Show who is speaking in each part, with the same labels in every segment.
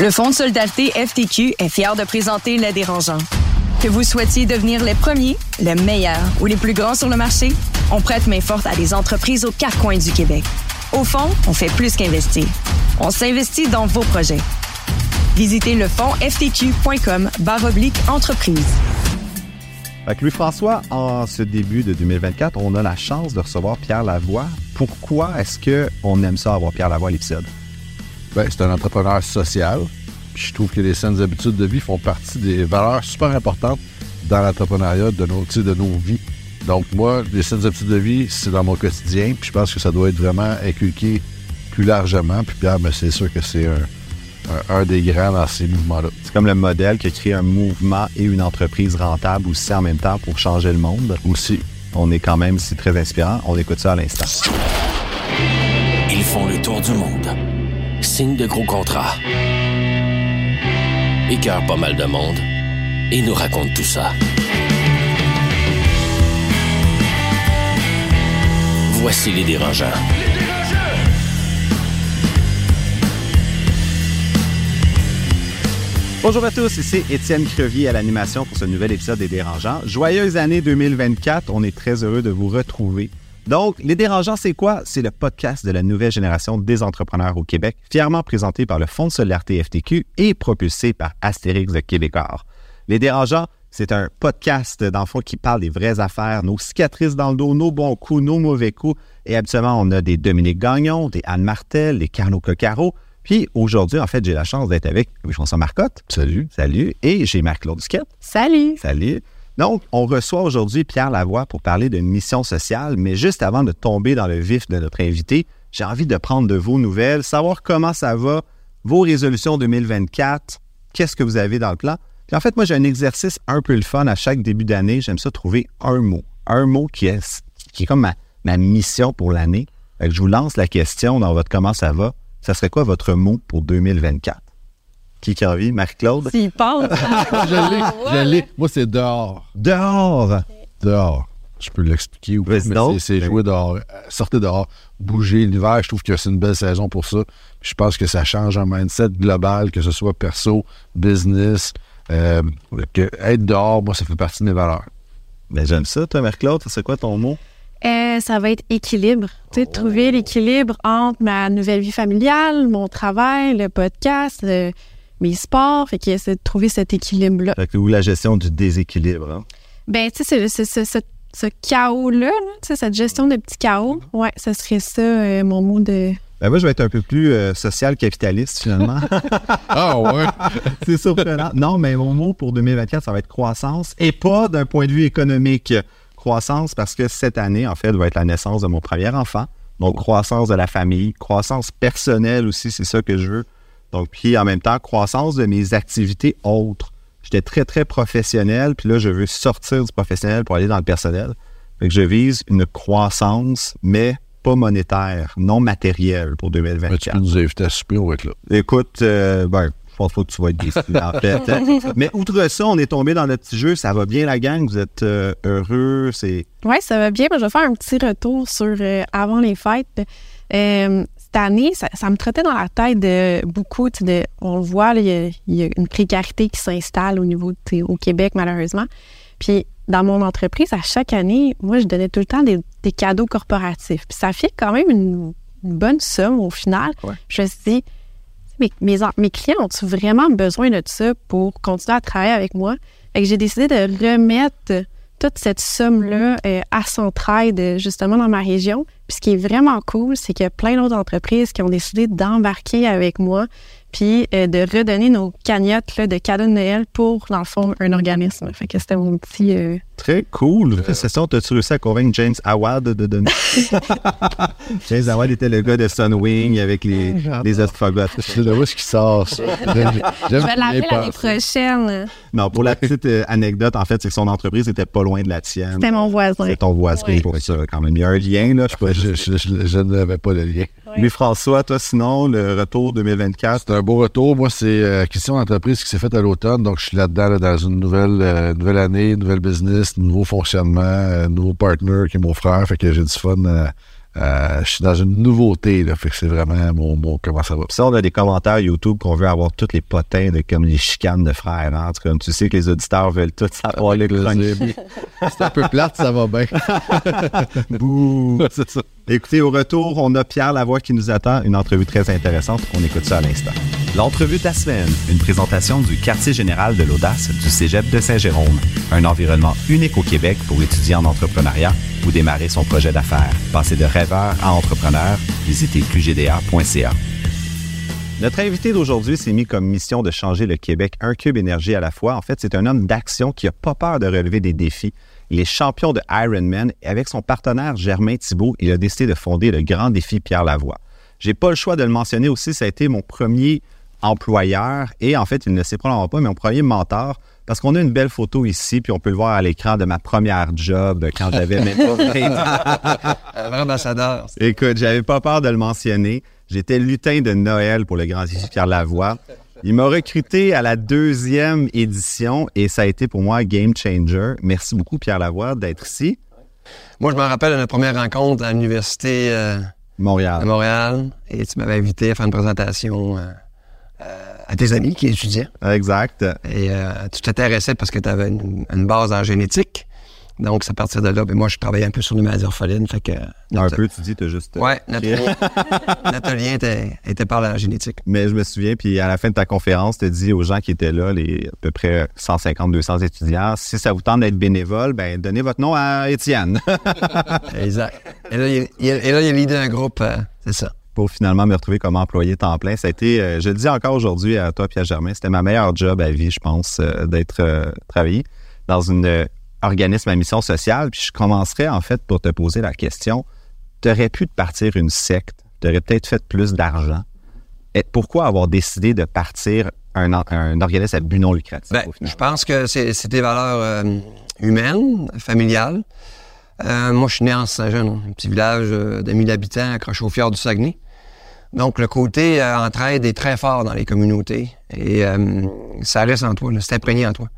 Speaker 1: Le Fonds de solidarité FTQ est fier de présenter Les Dérangeants. Que vous souhaitiez devenir les premiers, les meilleurs ou les plus grands sur le marché, on prête main forte à des entreprises aux quatre coins du Québec. Au fond, on fait plus qu'investir. On s'investit dans vos projets. Visitez le fonds ftq.com oblique entreprise.
Speaker 2: Fait Louis-François, en ce début de 2024, on a la chance de recevoir Pierre Lavoie. Pourquoi est-ce qu'on aime ça avoir Pierre Lavoie à l'épisode?
Speaker 3: Ben, c'est un entrepreneur social. je trouve que les saines habitudes de vie font partie des valeurs super importantes dans l'entrepreneuriat de nos, de nos vies. Donc, moi, les saines habitudes de vie, c'est dans mon quotidien. Puis je pense que ça doit être vraiment inculqué plus largement. Puis Pierre, ben, c'est sûr que c'est un, des grands dans ces mouvements-là.
Speaker 2: C'est comme le modèle qui a créé un mouvement et une entreprise rentable aussi en même temps pour changer le monde.
Speaker 3: Aussi.
Speaker 2: On est quand même aussi très inspirant. On écoute ça à l'instant.
Speaker 4: Ils font le tour du monde signe de gros contrats. Écœure pas mal de monde et nous raconte tout ça. Voici les dérangeants.
Speaker 2: Bonjour à tous, ici Étienne Crevier à l'animation pour ce nouvel épisode des Dérangeants. Joyeuse année 2024, on est très heureux de vous retrouver. Donc, Les Dérangeants, c'est quoi? C'est le podcast de la nouvelle génération des entrepreneurs au Québec, fièrement présenté par le Fonds de solidarité FTQ et propulsé par Astérix de Québécois. Les Dérangeants, c'est un podcast d'enfants qui parle des vraies affaires, nos cicatrices dans le dos, nos bons coups, nos mauvais coups. Et habituellement, on a des Dominique Gagnon, des Anne Martel, des Carlo Coccaro. Puis aujourd'hui, en fait, j'ai la chance d'être avec Louis-François Marcotte.
Speaker 3: Salut.
Speaker 2: Salut. Et j'ai Marc-Claude Duquette.
Speaker 5: Salut.
Speaker 2: Salut. Donc, on reçoit aujourd'hui Pierre Lavoie pour parler de mission sociale, mais juste avant de tomber dans le vif de notre invité, j'ai envie de prendre de vos nouvelles, savoir comment ça va, vos résolutions 2024, qu'est-ce que vous avez dans le plan? Puis en fait, moi, j'ai un exercice un peu le fun à chaque début d'année. J'aime ça trouver un mot. Un mot qui est, qui comme ma, ma mission pour l'année. Je vous lance la question dans votre comment ça va. Ça serait quoi votre mot pour 2024? Qui qui a envie? Marie-Claude?
Speaker 5: S'il parle.
Speaker 3: je l'ai, je l'ai. Moi, c'est dehors.
Speaker 2: Dehors?
Speaker 3: Dehors. Je peux l'expliquer ou pas, c'est jouer dehors. Sortez dehors, bouger l'hiver. Je trouve que c'est une belle saison pour ça. je pense que ça change un mindset global, que ce soit perso, business. Euh, que être dehors, moi, ça fait partie de mes valeurs.
Speaker 2: Ben, j'aime ça, toi, Marie-Claude. C'est quoi ton mot?
Speaker 5: Euh, ça va être équilibre. Tu sais, trouver l'équilibre entre ma nouvelle vie familiale, mon travail, le podcast, euh, mes sports. Fait que c'est de trouver cet équilibre-là.
Speaker 2: Fait que, ou la gestion du déséquilibre. Hein?
Speaker 5: Ben, tu sais, ce, chaos-là, cette gestion de petits chaos, ouais, ce serait ça, euh, mon mot de.
Speaker 2: Ben moi, je vais être un peu plus euh, social-capitaliste, finalement.
Speaker 3: ah ouais?
Speaker 2: c'est surprenant. Non, mais mon mot pour 2024, ça va être croissance et pas d'un point de vue économique. Croissance parce que cette année, en fait, va être la naissance de mon premier enfant. Donc, croissance de la famille, croissance personnelle aussi, c'est ça que je veux. Donc, puis en même temps, croissance de mes activités autres. J'étais très, très professionnel, puis là, je veux sortir du professionnel pour aller dans le personnel. Fait que je vise une croissance, mais pas monétaire, non matérielle pour 2024. Mais tu
Speaker 3: peux nous inviter à souper, on va être là.
Speaker 2: Écoute, euh, ben, je pense pas que tu vas être déçu, en fait. Mais outre ça, on est tombé dans notre petit jeu. Ça va bien, la gang? Vous êtes euh, heureux? C'est...
Speaker 5: Oui, ça va bien. je vais faire un petit retour sur euh, avant les fêtes cette année, ça, me trottait dans la tête de beaucoup, de, on le voit, il y, a une précarité qui s'installe au niveau au Québec, malheureusement. Puis dans mon entreprise, à chaque année, moi, je donnais tout le temps des, cadeaux corporatifs. Puis ça fait quand même une, bonne somme au final. Je me suis dit, mes, mes, clients ont-ils vraiment besoin de ça pour continuer à travailler avec moi? Fait que j'ai décidé de remettre toute cette somme-là euh, à son trade justement dans ma région. Puis ce qui est vraiment cool, c'est qu'il y a plein d'autres entreprises qui ont décidé d'embarquer avec moi puis euh, de redonner nos cagnottes de cadeaux de Noël pour, dans le fond, un organisme. Fait que c'était mon petit... Euh,
Speaker 2: Très cool. Félicitations. T'as-tu réussi à convaincre James Howard de donner? James Howard était le gars de Sunwing avec les, les Astrogoths.
Speaker 3: Je sais ce qui sort, ça.
Speaker 5: Je vais l'appeler l'année prochaine.
Speaker 2: Non, pour la petite euh, anecdote, en fait, c'est que son entreprise était pas loin de la tienne.
Speaker 5: C'était mon voisin.
Speaker 2: C'est ton voisin pour ça, quand même. Il y a un lien, là.
Speaker 3: Je, je, je, n'avais pas le lien.
Speaker 2: Oui. François, toi, sinon, le retour 2024?
Speaker 3: C'est un beau retour. Moi, c'est euh, question d'entreprise qui s'est faite à l'automne. Donc, je suis là-dedans, dans une nouvelle, euh, nouvelle année, nouvelle business, nouveau fonctionnement, nouveau partner qui est mon frère. Fait que j'ai du fun à, Euh, je suis dans une nouveauté, là, fait que c'est vraiment mon, mon comment ça va.
Speaker 2: Ça, on a des commentaires YouTube qu'on veut avoir tous les potins de comme les chicanes de frères. Hein? En tout cas, tu sais que les auditeurs veulent tout savoir.
Speaker 3: C'est un peu plate, ça va bien.
Speaker 2: Bouh.
Speaker 3: c'est ça.
Speaker 2: Écoutez, au retour, on a Pierre Lavoie qui nous attend. Une entrevue très intéressante. On écoute ça à l'instant. L'entrevue de la semaine. Une présentation du quartier général de l'audace du Cégep de Saint-Jérôme. Un environnement unique au Québec pour étudier en entrepreneuriat ou démarrer son projet d'affaires. Passer de rêveur à entrepreneur. Visitez qgda.ca. Notre invité d'aujourd'hui s'est mis comme mission de changer le Québec un cube énergie à la fois. En fait, c'est un homme d'action qui n'a pas peur de relever des défis. Il est champion de Ironman et avec son partenaire Germain Thibault, il a décidé de fonder le grand défi Pierre Lavoie. J'ai pas le choix de le mentionner aussi, ça a été mon premier employeur et en fait, il ne sait probablement pas, mais mon premier mentor parce qu'on a une belle photo ici, puis on peut le voir à l'écran de ma première job quand j'avais même pas 20 ans.
Speaker 6: Un ambassadeur.
Speaker 2: Écoute, j'avais pas peur de le mentionner. J'étais lutin de Noël pour le grand défi Pierre Lavoie. Il m'a recruté à la deuxième édition et ça a été pour moi game changer. Merci beaucoup Pierre Lavoie d'être ici.
Speaker 6: Moi, je me rappelle de notre première rencontre à l'université euh,
Speaker 2: Montréal.
Speaker 6: à Montréal et tu m'avais invité à faire une présentation euh, euh, à tes amis qui étudiaient.
Speaker 2: Exact.
Speaker 6: Et euh, tu t'intéressais parce que tu avais une, une base en génétique. Donc, c'est à partir de là. Ben, moi, je travaillais un peu sur les maladies orphelines. Fait que,
Speaker 2: Un peu, tu dis, t'as juste... euh,
Speaker 6: Ouais, notre notre lien était, était par la génétique.
Speaker 2: Mais je me souviens, puis à la fin de ta conférence, tu as dit aux gens qui étaient là, les à peu près 150-200 étudiants, si ça vous tente d'être bénévole, ben donnez votre nom à Étienne
Speaker 6: Exact. Et là, il, il- et là, il a l'idée d'un groupe. euh, c'est ça.
Speaker 2: Pour finalement me retrouver comme employé temps plein. Ça a été, euh, je le dis encore aujourd'hui à toi, Pierre Germain, c'était ma meilleure job à vie, je pense, euh, d'être euh, travaillé dans une organisme à mission sociale. Puis je commencerai en fait pour te poser la question, tu aurais pu te partir une secte, tu aurais peut-être fait plus d'argent. Et pourquoi avoir décidé de partir un, or- un organisme à but non lucratif?
Speaker 6: Ben, je pense que c'est des valeurs euh, humaines, familiales. Euh, moi, je suis né en Saint-Jean, un petit village de 1000 habitants accroché au fjord du Saguenay. Donc, le côté euh, entraide est très fort dans les communautés et euh, ça reste en toi, c'est imprégné en toi.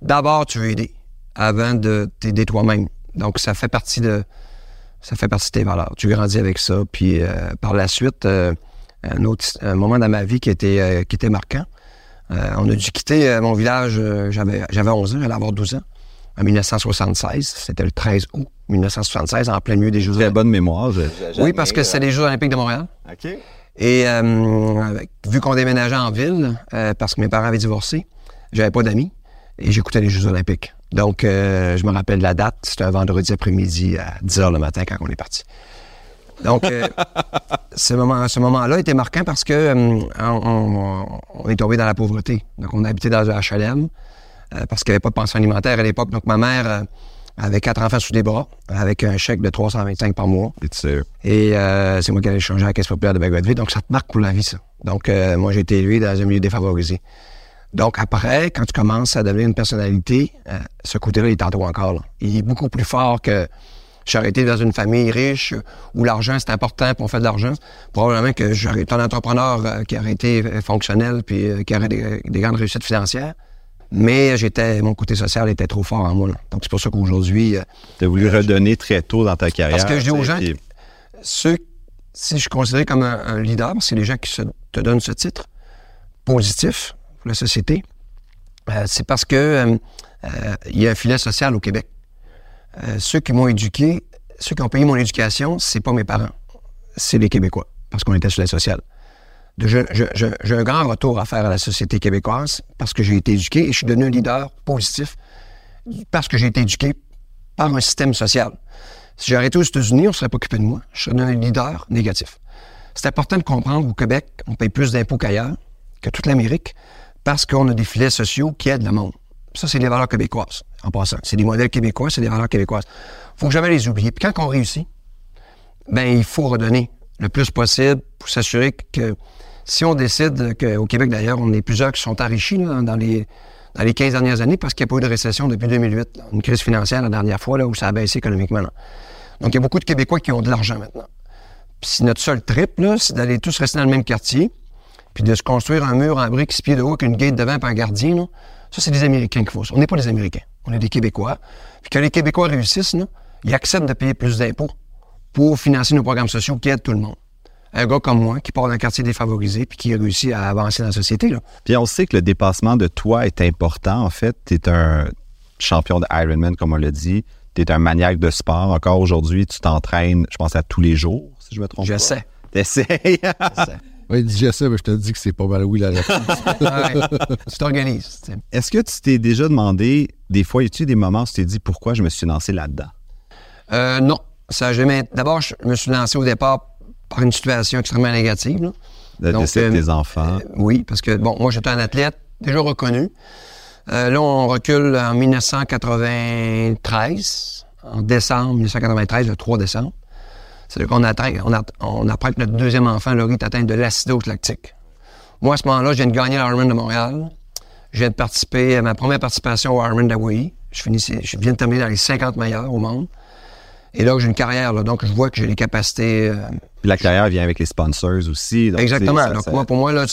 Speaker 6: D'abord, tu veux aider avant de t'aider toi-même. Donc, ça fait partie de ça fait partie de tes valeurs. Tu grandis avec ça. Puis, euh, par la suite, un autre un moment dans ma vie qui était, qui était marquant. On a dû quitter mon village, j'avais, j'avais 11 ans, j'allais avoir 12 ans, en 1976. C'était le 13 août 1976, en plein milieu des Jeux
Speaker 2: Très
Speaker 6: olympiques.
Speaker 2: bonne mémoire. je-
Speaker 6: Oui, parce que c'était les Jeux olympiques de Montréal.
Speaker 2: OK.
Speaker 6: Et euh, vu qu'on déménageait en ville, euh, parce que mes parents avaient divorcé, j'avais pas d'amis et j'écoutais les Jeux olympiques. Donc, euh, je me rappelle la date, c'était un vendredi après-midi à 10 h le matin quand on est parti. Donc, ce moment, ce moment-là était marquant parce que on, on- on est tombé dans la pauvreté. Donc, on habitait dans un HLM parce qu'il n'y avait pas de pension alimentaire à l'époque. Donc, ma mère avait quatre enfants sous les bras avec un chèque de 325 par mois. Et euh, c'est moi qui allais changer à la Caisse populaire de Bagotville. Donc, ça te marque pour la vie, ça. Donc, euh, moi, j'ai été élevé dans un milieu défavorisé. Donc, après, quand tu commences à devenir une personnalité, euh, ce côté-là, il est en toi encore. là. Il est beaucoup plus fort que j'aurais été dans une famille riche où l'argent, c'est important, on fait de l'argent. Probablement que j'aurais été un entrepreneur euh, qui aurait été euh, fonctionnel, puis qui aurait des, des grandes réussites financières. Mais j'étais, mon côté social était trop fort en moi. là. Donc, c'est pour ça qu'aujourd'hui, euh,
Speaker 2: Tu as voulu redonner très tôt dans ta carrière.
Speaker 6: Parce que je dis aux gens
Speaker 2: puis-
Speaker 6: ceux, si je suis considéré comme un, un leader, c'est les gens qui se- te donnent ce titre positif pour la société, euh, c'est parce que euh, euh, il y a un filet social au Québec. Euh, ceux qui m'ont éduqué, ceux qui ont payé mon éducation, c'est pas mes parents, c'est les Québécois, parce qu'on était sur la sociale. J'ai un grand retour à faire à la société québécoise parce que j'ai été éduqué et je suis devenu un leader positif parce que j'ai été éduqué par un système social. Si été aux États-Unis, on ne serait pas occupé de moi. Je serais un leader négatif. C'est important de comprendre qu'au Québec, on paye plus d'impôts qu'ailleurs, que toute l'Amérique, parce qu'on a des filets sociaux qui aident le monde. Ça, c'est des valeurs québécoises, en passant. C'est des modèles québécois, c'est des valeurs québécoises. faut jamais les oublier. Puis quand on réussit, ben il faut redonner le plus possible pour s'assurer que si on décide qu'au Québec, d'ailleurs, on est plusieurs qui sont enrichis dans, les, dans les 15 dernières années parce qu'il n'y a pas eu de récession depuis 2008. là. Une crise financière la dernière fois là, où ça a baissé économiquement. Donc, il y a beaucoup de Québécois qui ont de l'argent maintenant. Puis si notre seul trip, c'est d'aller tous rester dans le même quartier, puis de se construire un mur en briques six pieds de haut avec une devant et un gardien, ça, c'est des Américains qui font ça. On n'est pas des Américains. On est des Québécois. Puis que les Québécois réussissent, ils acceptent de payer plus d'impôts pour financer nos programmes sociaux qui aident tout le monde. Un gars comme moi qui part d'un quartier défavorisé puis qui réussit à avancer dans la société. Là.
Speaker 2: Puis on sait que le dépassement de toi est important. En fait, tu es un champion de Ironman, comme on l'a dit. Tu es un maniaque de sport. Encore aujourd'hui, tu t'entraînes, je pense, à tous les jours, si je me trompe pas.
Speaker 6: J'essaie.
Speaker 2: T'essayes.
Speaker 6: J'essaie.
Speaker 3: Oui, il dit j'essaie, mais je te dis que c'est pas mal oui la réponse.
Speaker 6: Ouais. tu t'organises. sais.
Speaker 2: Est-ce que tu t'es déjà demandé, des fois, y a-tu des moments où tu t'es dit pourquoi je me suis lancé là-dedans?
Speaker 6: Euh, non, ça jamais. D'abord, je me suis lancé au départ par une situation extrêmement négative. là.
Speaker 2: Le
Speaker 6: Donc,
Speaker 2: décès de
Speaker 6: euh,
Speaker 2: tes enfants.
Speaker 6: Euh, oui, parce que, bon, moi, j'étais un athlète déjà reconnu. Euh, là, on recule en 1993, en décembre 1993, le 3 décembre. C'est-à-dire qu'on atteint, on, a- on apprend que notre deuxième enfant, Laurie, est atteint de l'acidose lactique. Moi, à ce moment-là, je viens de gagner l'Ironman de Montréal. Je viens de participer à ma première participation au Ironman d'Hawaii. Je, je viens de terminer dans les 50 meilleurs au monde. Et là, j'ai une carrière, là, donc je vois que j'ai les capacités.
Speaker 2: Puis la carrière vient avec les sponsors aussi. donc,
Speaker 6: exactement.
Speaker 2: ça-
Speaker 6: donc,
Speaker 2: ça-
Speaker 6: moi, pour moi, là,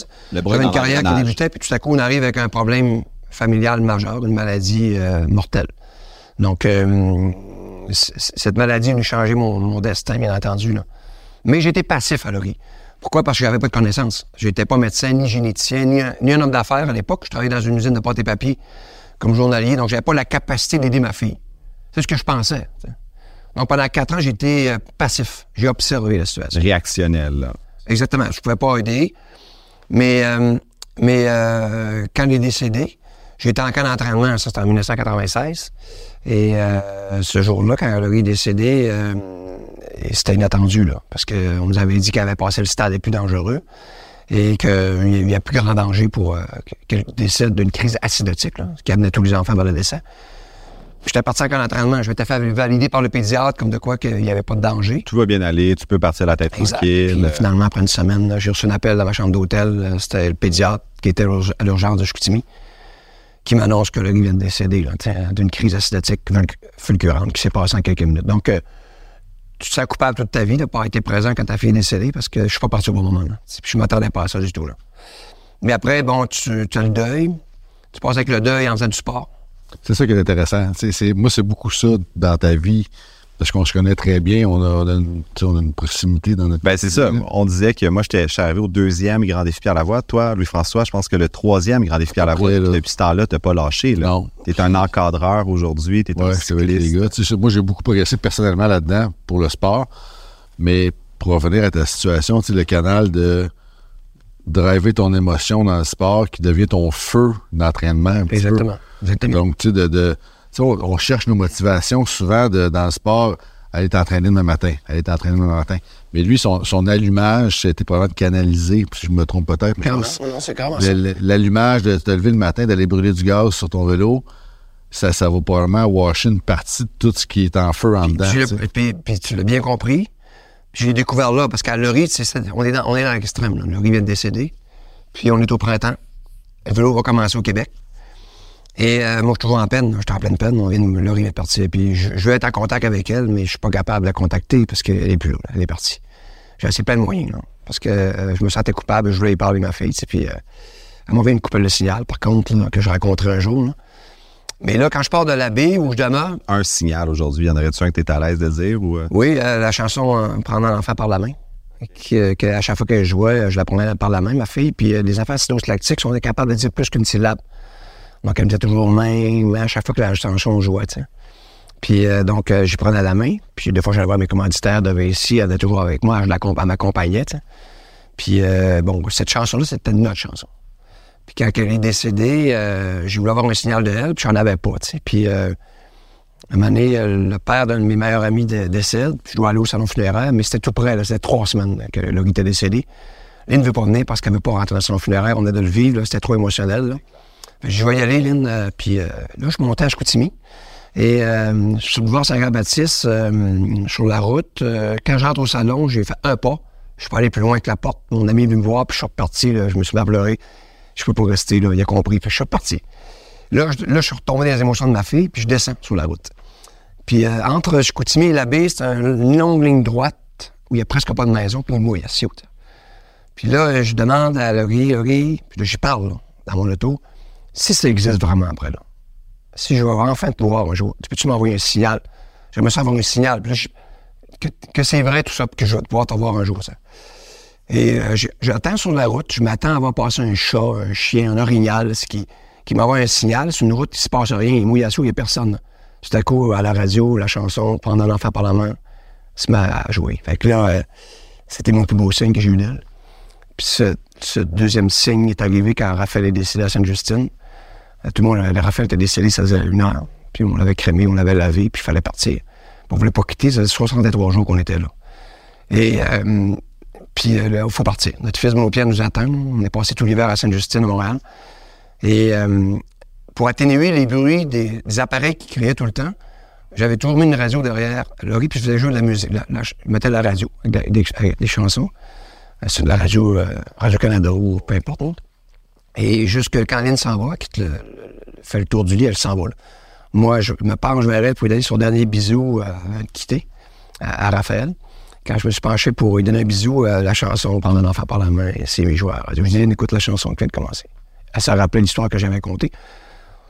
Speaker 6: j'avais une carrière qui débutait, puis tout à coup, on arrive avec un problème familial majeur, une maladie euh, mortelle. Donc, euh, cette maladie a changer mon, mon destin, bien entendu. Là. Mais j'étais passif à Laurie. Pourquoi? Parce que j'avais pas de connaissances. J'étais pas médecin, ni généticien, ni un, ni un homme d'affaires à l'époque. Je travaillais dans une usine de pâte et papier comme journalier, donc j'avais pas la capacité d'aider ma fille. C'est ce que je pensais. Donc, pendant quatre ans, j'étais euh, passif. J'ai observé la situation.
Speaker 2: Réactionnel. là.
Speaker 6: Exactement. Je pouvais pas aider. Mais, euh, mais euh, quand il est décédé, j'étais en camp d'entraînement, ça c'était en 1996. Et euh, ce jour-là, quand Laurie est décédé, euh, c'était inattendu, là, parce qu'on nous avait dit qu'elle avait passé le stade le plus dangereux et qu'il y a plus grand danger pour qu'elle décède d'une crise acidotique, là, ce qui amenait tous les enfants vers le décès. J'étais parti en camp d'entraînement. Je m'étais fait valider par le pédiatre comme de quoi qu'il n'y avait pas de danger.
Speaker 2: Tout va bien aller, tu peux partir la tête tranquille.
Speaker 6: Puis, finalement, après une semaine, j'ai reçu un appel dans ma chambre d'hôtel. Euh, C'était le pédiatre qui était à l'urgence de Chicoutimi qui m'annonce que Laurie vient de décéder d'une crise acidotique fulg- fulgurante qui s'est passée en quelques minutes. Donc, euh, tu te sens coupable toute ta vie de ne pas avoir été présent quand ta fille est décédée parce que je suis pas parti au bon moment. Là. Je m'attendais pas à ça du tout. Là. Mais après, bon, tu, tu as le deuil. Tu passes avec le deuil en faisant du sport.
Speaker 3: C'est ça qui est intéressant. C'est- moi, c'est beaucoup ça dans ta vie, parce qu'on se connaît très bien, on a, on a une, on a une proximité dans notre...
Speaker 2: Ben, c'est ça. On disait que moi, j'étais- je suis arrivé au deuxième Grand Défi Pierre Lavoie. Toi, Louis-François, je pense que le troisième Grand Défi Pierre Lavoie, depuis ce temps-là, t'as pas lâché. Là.
Speaker 3: Non.
Speaker 2: T'es un encadreur aujourd'hui, t'es un
Speaker 3: Ouais, c'est vrai, les
Speaker 2: cycliste.
Speaker 3: gars. Tu sais, moi, j'ai beaucoup progressé personnellement là-dedans pour le sport. Mais pour revenir à ta situation, tu sais, le canal de driver ton émotion dans le sport qui devient ton feu d'entraînement.
Speaker 6: Exactement. Exactement.
Speaker 3: Donc, tu sais, de, de- tu sais, on, on cherche nos motivations souvent de- dans le sport. Aller t'entraîner demain matin. Aller t'entraîner demain matin. Mais lui, son, son allumage, c'était probablement de canaliser, si je me trompe peut-être. mais
Speaker 6: Clairement. Non, c'est
Speaker 3: L'allumage de te lever le matin, d'aller brûler du gaz sur ton vélo, ça, ça va probablement washer une partie de tout ce qui est en feu en dedans.
Speaker 6: Tu puis, puis tu l'as bien compris. J'ai découvert là, parce qu'à Laurie, on est dans, on est dans l'extrême. Laurie vient de décéder. Puis on est au printemps. Le vélo va commencer au Québec. Et euh, moi, je suis toujours en peine. Je suis en pleine peine. On vient de, Laurie vient de partir. Puis je, je veux être en contact avec elle, mais je suis pas capable de la contacter parce qu'elle est plus là. Elle est partie. J'ai assez plein de moyens, là, Parce que euh, je me sentais coupable. Je voulais y parler avec ma fille. Puis euh, elle m'a une couple de signal, par contre, que je rencontrais un jour. Mais là, quand je pars de la baie où je demeure,
Speaker 2: Un signal aujourd'hui, y en aurait-tu un que t'es à l'aise de dire? Ou, euh,
Speaker 6: Oui, euh, la chanson euh, Prendre l'enfant par la main. Euh, que à chaque fois que je jouais, je la prenais par la main, ma fille. Puis euh, les enfants acidose lactiques sont capables de dire plus qu'une syllabe. Donc, elle me disait toujours main, main, à chaque fois que la chanson jouait, tu sais. Puis donc, j'y prenais la main. Puis des fois, j'allais voir mes commanditaires de ici, elle était toujours avec moi, je la, elle m'accompagnait, tu sais. Puis bon, cette chanson-là, c'était notre chanson. Puis quand elle est décédée, euh, j'ai voulu avoir un signal de elle, puis j'en avais pas. Puis euh, un moment donné, euh, le père d'un de mes meilleurs amis dé- décède. puis Je dois aller au salon funéraire, mais c'était tout près. C'était trois semaines que Laurie était décédé. Lynn ne veut pas venir parce qu'elle ne veut pas rentrer dans le salon funéraire. On est de le vivre. C'était trop émotionnel. Là. Fait je vais y aller, Lynn. euh, puis là, je montais à Chicoutimi. Et euh, sur le boulevard Saint-Jean-Baptiste, sur la route, quand j'entre au salon, j'ai fait un pas. Je suis pas allé plus loin que la porte. Mon ami est venu me voir, puis je suis reparti. là. Je me suis mis à pleurer. Je peux pas rester là. Il a compris. Fait je suis reparti. Là je, là, je suis retombé dans les émotions de ma fille, puis je descends sur la route. Puis euh, entre Chicoutimi et la baie, c'est un- une longue ligne droite où il n'y a presque pas de maison, puis moi, il y a six autres. Puis là, je demande à Laurie, Laurie, puis là, j'y parle, là, dans mon auto, si ça existe vraiment après, là. Si je vais enfin te voir un jour, tu peux-tu m'envoyer un signal? J'aimerais ça avoir un signal. Puis là, que, que c'est vrai tout ça, que je vais pouvoir te voir un jour, ça. Et euh, j'attends sur la route, je m'attends à voir passer un chat, un chien, un orignal, ce qui, qui m'envoie un signal. Sur une route, il se passe rien, il mouille à il n'y a personne. Tout à coup, à la radio, la chanson, pendant l'enfant par la main, se met à jouer. Fait que là, euh, c'était mon plus beau signe que j'ai eu d'elle. Puis ce, ce deuxième signe est arrivé quand Raphaël est décédé à Sainte-Justine. Euh, Tout le monde, Raphaël était décédé, ça faisait une heure. Puis on l'avait crémé, on l'avait lavé, puis il fallait partir. On voulait pas quitter, ça faisait 63 jours qu'on était là. Et puis euh, là, il faut partir. Notre fils Monopierre nous attend. On est passé tout l'hiver à Sainte-Justine, à Montréal. Et euh, pour atténuer les bruits des, appareils qui criaient tout le temps, j'avais toujours mis une radio derrière Laurie, puis je faisais jouer de la musique. La- je mettais la radio avec des, chansons. Euh, Sur la radio Radio-Canada ou peu importe. Et jusque quand Lynn s'en va, quitte le, fait le tour du lit, elle s'en va. là. Moi, je me penche, je m'arrête pour lui donner son dernier bisou de quitter à Raphaël. Quand je me suis penché pour lui donner un bisou, euh, la chanson Prendre un enfant par la main, c'est mes joueurs. Je Lynn, écoute la chanson qui vient de commencer. Elle s'est rappelé l'histoire que j'avais contée.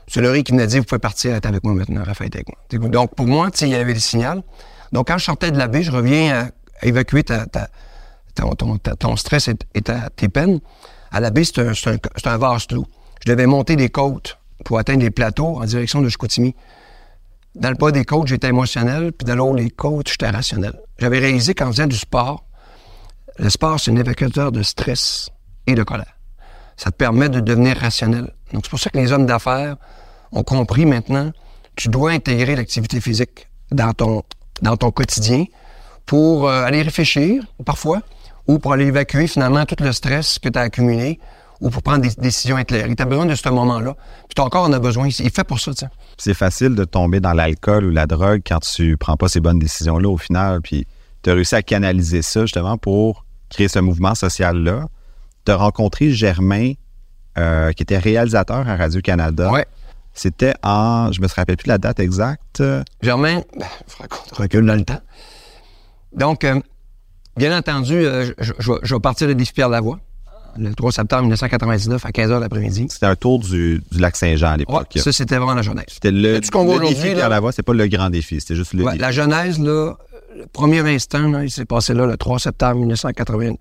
Speaker 6: C'est Laurie qui m'a dit, vous pouvez partir, est avec moi maintenant, Raphaël avec moi. Donc, pour moi, il y avait des signaux. Donc, quand je sortais de la baie, je reviens à, à évacuer ton, stress et, tes peines. À la baie, c'est un, un, un vase. Je devais monter des côtes pour atteindre les plateaux en direction de Chicoutimi. Dans le bas des côtes, j'étais émotionnel, puis dans l'autre, les côtes, j'étais rationnel. J'avais réalisé qu'en faisant du sport, le sport, c'est un évacuateur de stress et de colère. Ça te permet de devenir rationnel. Donc, c'est pour ça que les hommes d'affaires ont compris maintenant, tu dois intégrer l'activité physique dans ton, dans ton quotidien pour euh, aller réfléchir, parfois, ou pour aller évacuer finalement tout le stress que tu as accumulé, ou pour prendre des décisions éclairées. Tu as besoin de ce moment-là. Puis ton corps en a besoin. Il est fait pour ça, tu sais.
Speaker 2: C'est facile de tomber dans l'alcool ou la drogue quand tu prends pas ces bonnes décisions-là au final. Puis tu as réussi à canaliser ça justement pour créer ce mouvement social-là. Tu as rencontré Germain, euh, qui était réalisateur à Radio-Canada.
Speaker 6: Ouais.
Speaker 2: C'était en, je me rappelle plus la date exacte.
Speaker 6: Germain, ben, recule dans le temps. Donc, euh, bien entendu, euh, je, je vais- je vais partir de Pierre Lavoie, le 3 septembre 1999 à 15h l'après-midi.
Speaker 2: C'était un tour du, du lac Saint-Jean à
Speaker 6: Ouais,
Speaker 2: l'époque.
Speaker 6: ça, c'était vraiment la genèse.
Speaker 2: C'était le, le défi Pierre Lavoie, c'est pas le grand défi, c'était juste le
Speaker 6: Ouais,
Speaker 2: défi.
Speaker 6: la genèse, là, le premier instant, là, il s'est passé là le 3 septembre 1980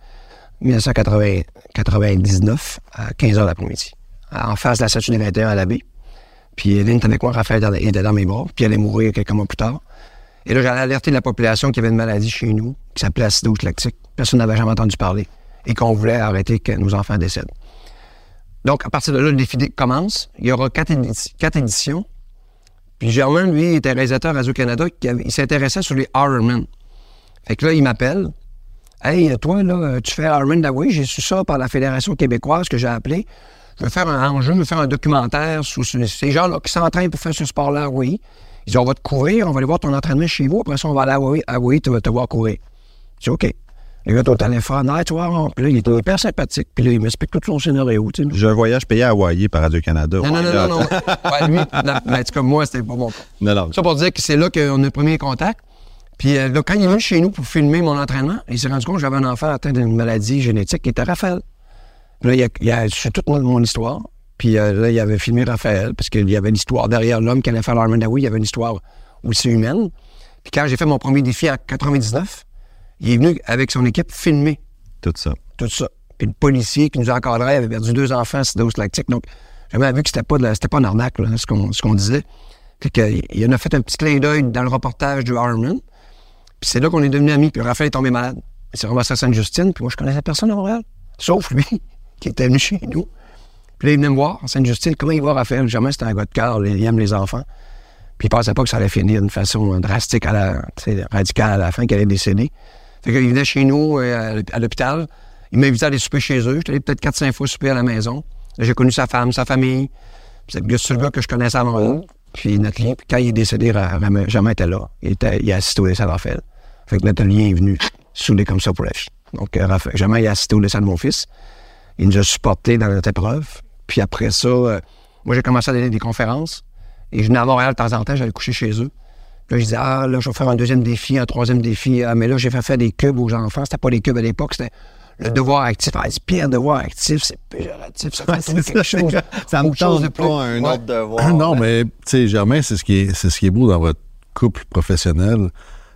Speaker 6: 1999 à 15h l'après-midi, en face de la statue des 21 à la baie. Puis Lynn était avec moi, Raphaël était- était dans mes bras, puis elle est mourir quelques mois plus tard. Et là, j'allais alerter la population qu'il y avait une maladie chez nous qui s'appelait acidose lactique. Personne n'avait jamais entendu parler. Et qu'on voulait arrêter que nos enfants décèdent. Donc, à partir de là, le défi commence. Il y aura quatre, quatre éditions. Puis Germain, lui, était réalisateur Radio-Canada, il s'intéressait sur les Ironman. Fait que là, il m'appelle. Hey, toi, là, tu fais Ironman la Oui, j'ai su ça par la Fédération québécoise que j'ai appelée. Je veux faire un enjeu, je veux faire un documentaire sur ce- ces gens-là qui s'entraînent pour faire ce sport-là, oui. Ils disent, on va te courir, on va aller voir ton entraînement chez vous, après ça, on va aller à Hawaii, tu vas te voir courir. Dis, OK. Le gars, ton téléphone, hey, tu vois, puis là, il était hyper sympathique, puis là, il m'explique tout son scénario, tu sais.
Speaker 2: J'ai un voyage payé à Hawaii par Radio-Canada.
Speaker 6: Non, non, non, non, non. Ouais, lui, non, mais en tout cas, moi, c'était pas mon cas.
Speaker 2: non, non.
Speaker 6: Ça pour dire que c'est là qu'on a le premier contact. Puis euh, là, quand il est venu chez nous pour filmer mon entraînement, il s'est rendu compte que j'avais un enfant atteint d'une maladie génétique qui était Raphaël. Puis là, il a, il a su toute mon, mon histoire. Puis euh, là, il avait filmé Raphaël, parce qu'il y avait l'histoire derrière l'homme qui allait faire l'Armand il y avait une histoire aussi humaine. Puis quand j'ai fait mon premier défi en 99, il est venu avec son équipe filmer
Speaker 2: Tout ça.
Speaker 6: tout ça. Puis le policier qui nous encadrait avait perdu deux enfants lactique. Donc, j'ai jamais vu que c'était pas, de la- c'était pas une arnaque, là, ce qu'on ce qu'on disait. Fait que, il en a fait un petit clin d'œil dans le reportage du Ironman. Puis c'est là qu'on est devenus amis. Puis Raphaël est tombé malade. Il s'est ramassé à Sainte-Justine. Puis moi, je connaissais personne à Montréal. Sauf lui, qui était venu chez nous. Puis là, il venait me voir à Sainte-Justine. Comment il voit Raphaël? Jamais c'était un gars de cœur. Il aime les enfants. Puis il pensait pas que ça allait finir d'une façon drastique, à la, radicale à la fin, qu'elle allait décéder. Fait qu'il venait chez nous, euh, à l'hôp- à l'hôpital. Il m'invitait à aller souper chez eux. J'étais allé peut-être 4-5 fois souper à la maison. J'ai connu sa femme, sa famille. C'est le gars que je connaissais à Montréal. Puis notre lien. Puis quand il est décédé, jamais était là. Il, était, il a assisté au décès de Raphaël. Fait que notre lien est venu soudé comme ça pour la vie. Donc, euh, jamais il a assisté au décès de mon fils. Il nous a supportés dans notre épreuve. Puis après ça, euh, moi, j'ai commencé à donner des conférences. Et je venais à Montréal de temps en temps, j'allais coucher chez eux. Là, je disais, ah, là, je vais faire un deuxième défi, un troisième défi. Ah, mais là, j'ai fait faire des cubes aux enfants. C'était pas des cubes à l'époque, c'était le devoir actif. Ah, c'est pire, devoir actif, c'est péjoratif. Ça fait
Speaker 2: c'est
Speaker 6: quelque
Speaker 2: ça.
Speaker 6: chose.
Speaker 2: Ça me
Speaker 6: autre chose de
Speaker 2: tente
Speaker 6: plus.
Speaker 2: pas un
Speaker 6: Ouais.
Speaker 2: autre devoir.
Speaker 3: non, mais tu sais, Germain, c'est ce qui est, c'est ce qui est beau dans votre couple professionnel,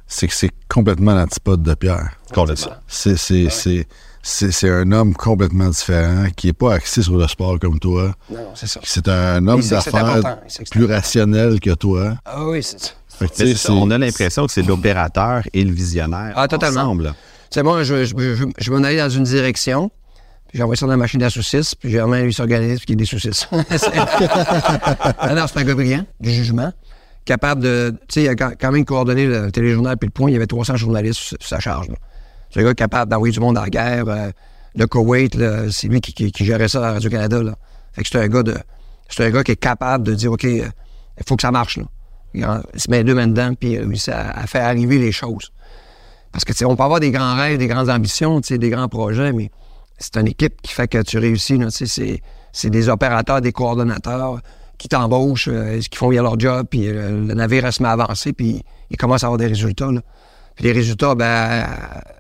Speaker 3: c'est que c'est complètement l'antipode de Pierre.
Speaker 2: Complètement.
Speaker 3: C'est, c'est, c'est, c'est, c'est un homme complètement différent qui n'est pas axé sur le sport comme toi.
Speaker 6: Non, non, c'est ça.
Speaker 3: C'est un homme d'affaires plus rationnel que toi.
Speaker 6: Ah oui, c'est ça.
Speaker 2: Mais ça, on a l'impression que c'est l'opérateur et le visionnaire
Speaker 6: Ah, totalement.
Speaker 2: ensemble.
Speaker 6: C'est bon, je, je, je, je vais en aller dans une direction, puis j'envoie ça dans la machine à saucisses, puis Germain, lui, s'organise, puis qu'il y ait des saucisses. ah non, c'est un gars brillant, du jugement, capable de... Tu sais, il a quand même coordonné le téléjournal puis le point, il y avait 300 journalistes sur, sa charge. C'est un gars capable d'envoyer du monde la guerre. euh, le Koweït, c'est lui qui, qui- qui gérait ça à Radio-Canada. Fait que c'est un gars de... C'est un gars qui est capable de dire, OK, euh, il faut que ça marche, là. Il, en- il se met deux mains dedans, puis il réussit à, à faire arriver les choses. Parce que, tu sais, on peut avoir des grands rêves, des grandes ambitions, tu sais, des grands projets, mais c'est une équipe qui fait que tu réussis. là, tu sais, C'est, c'est des opérateurs, des coordonnateurs qui t'embauchent, euh, qui font bien leur job, puis euh, le navire elle se met à avancer, puis il commence à avoir des résultats. là. Puis les résultats, ben,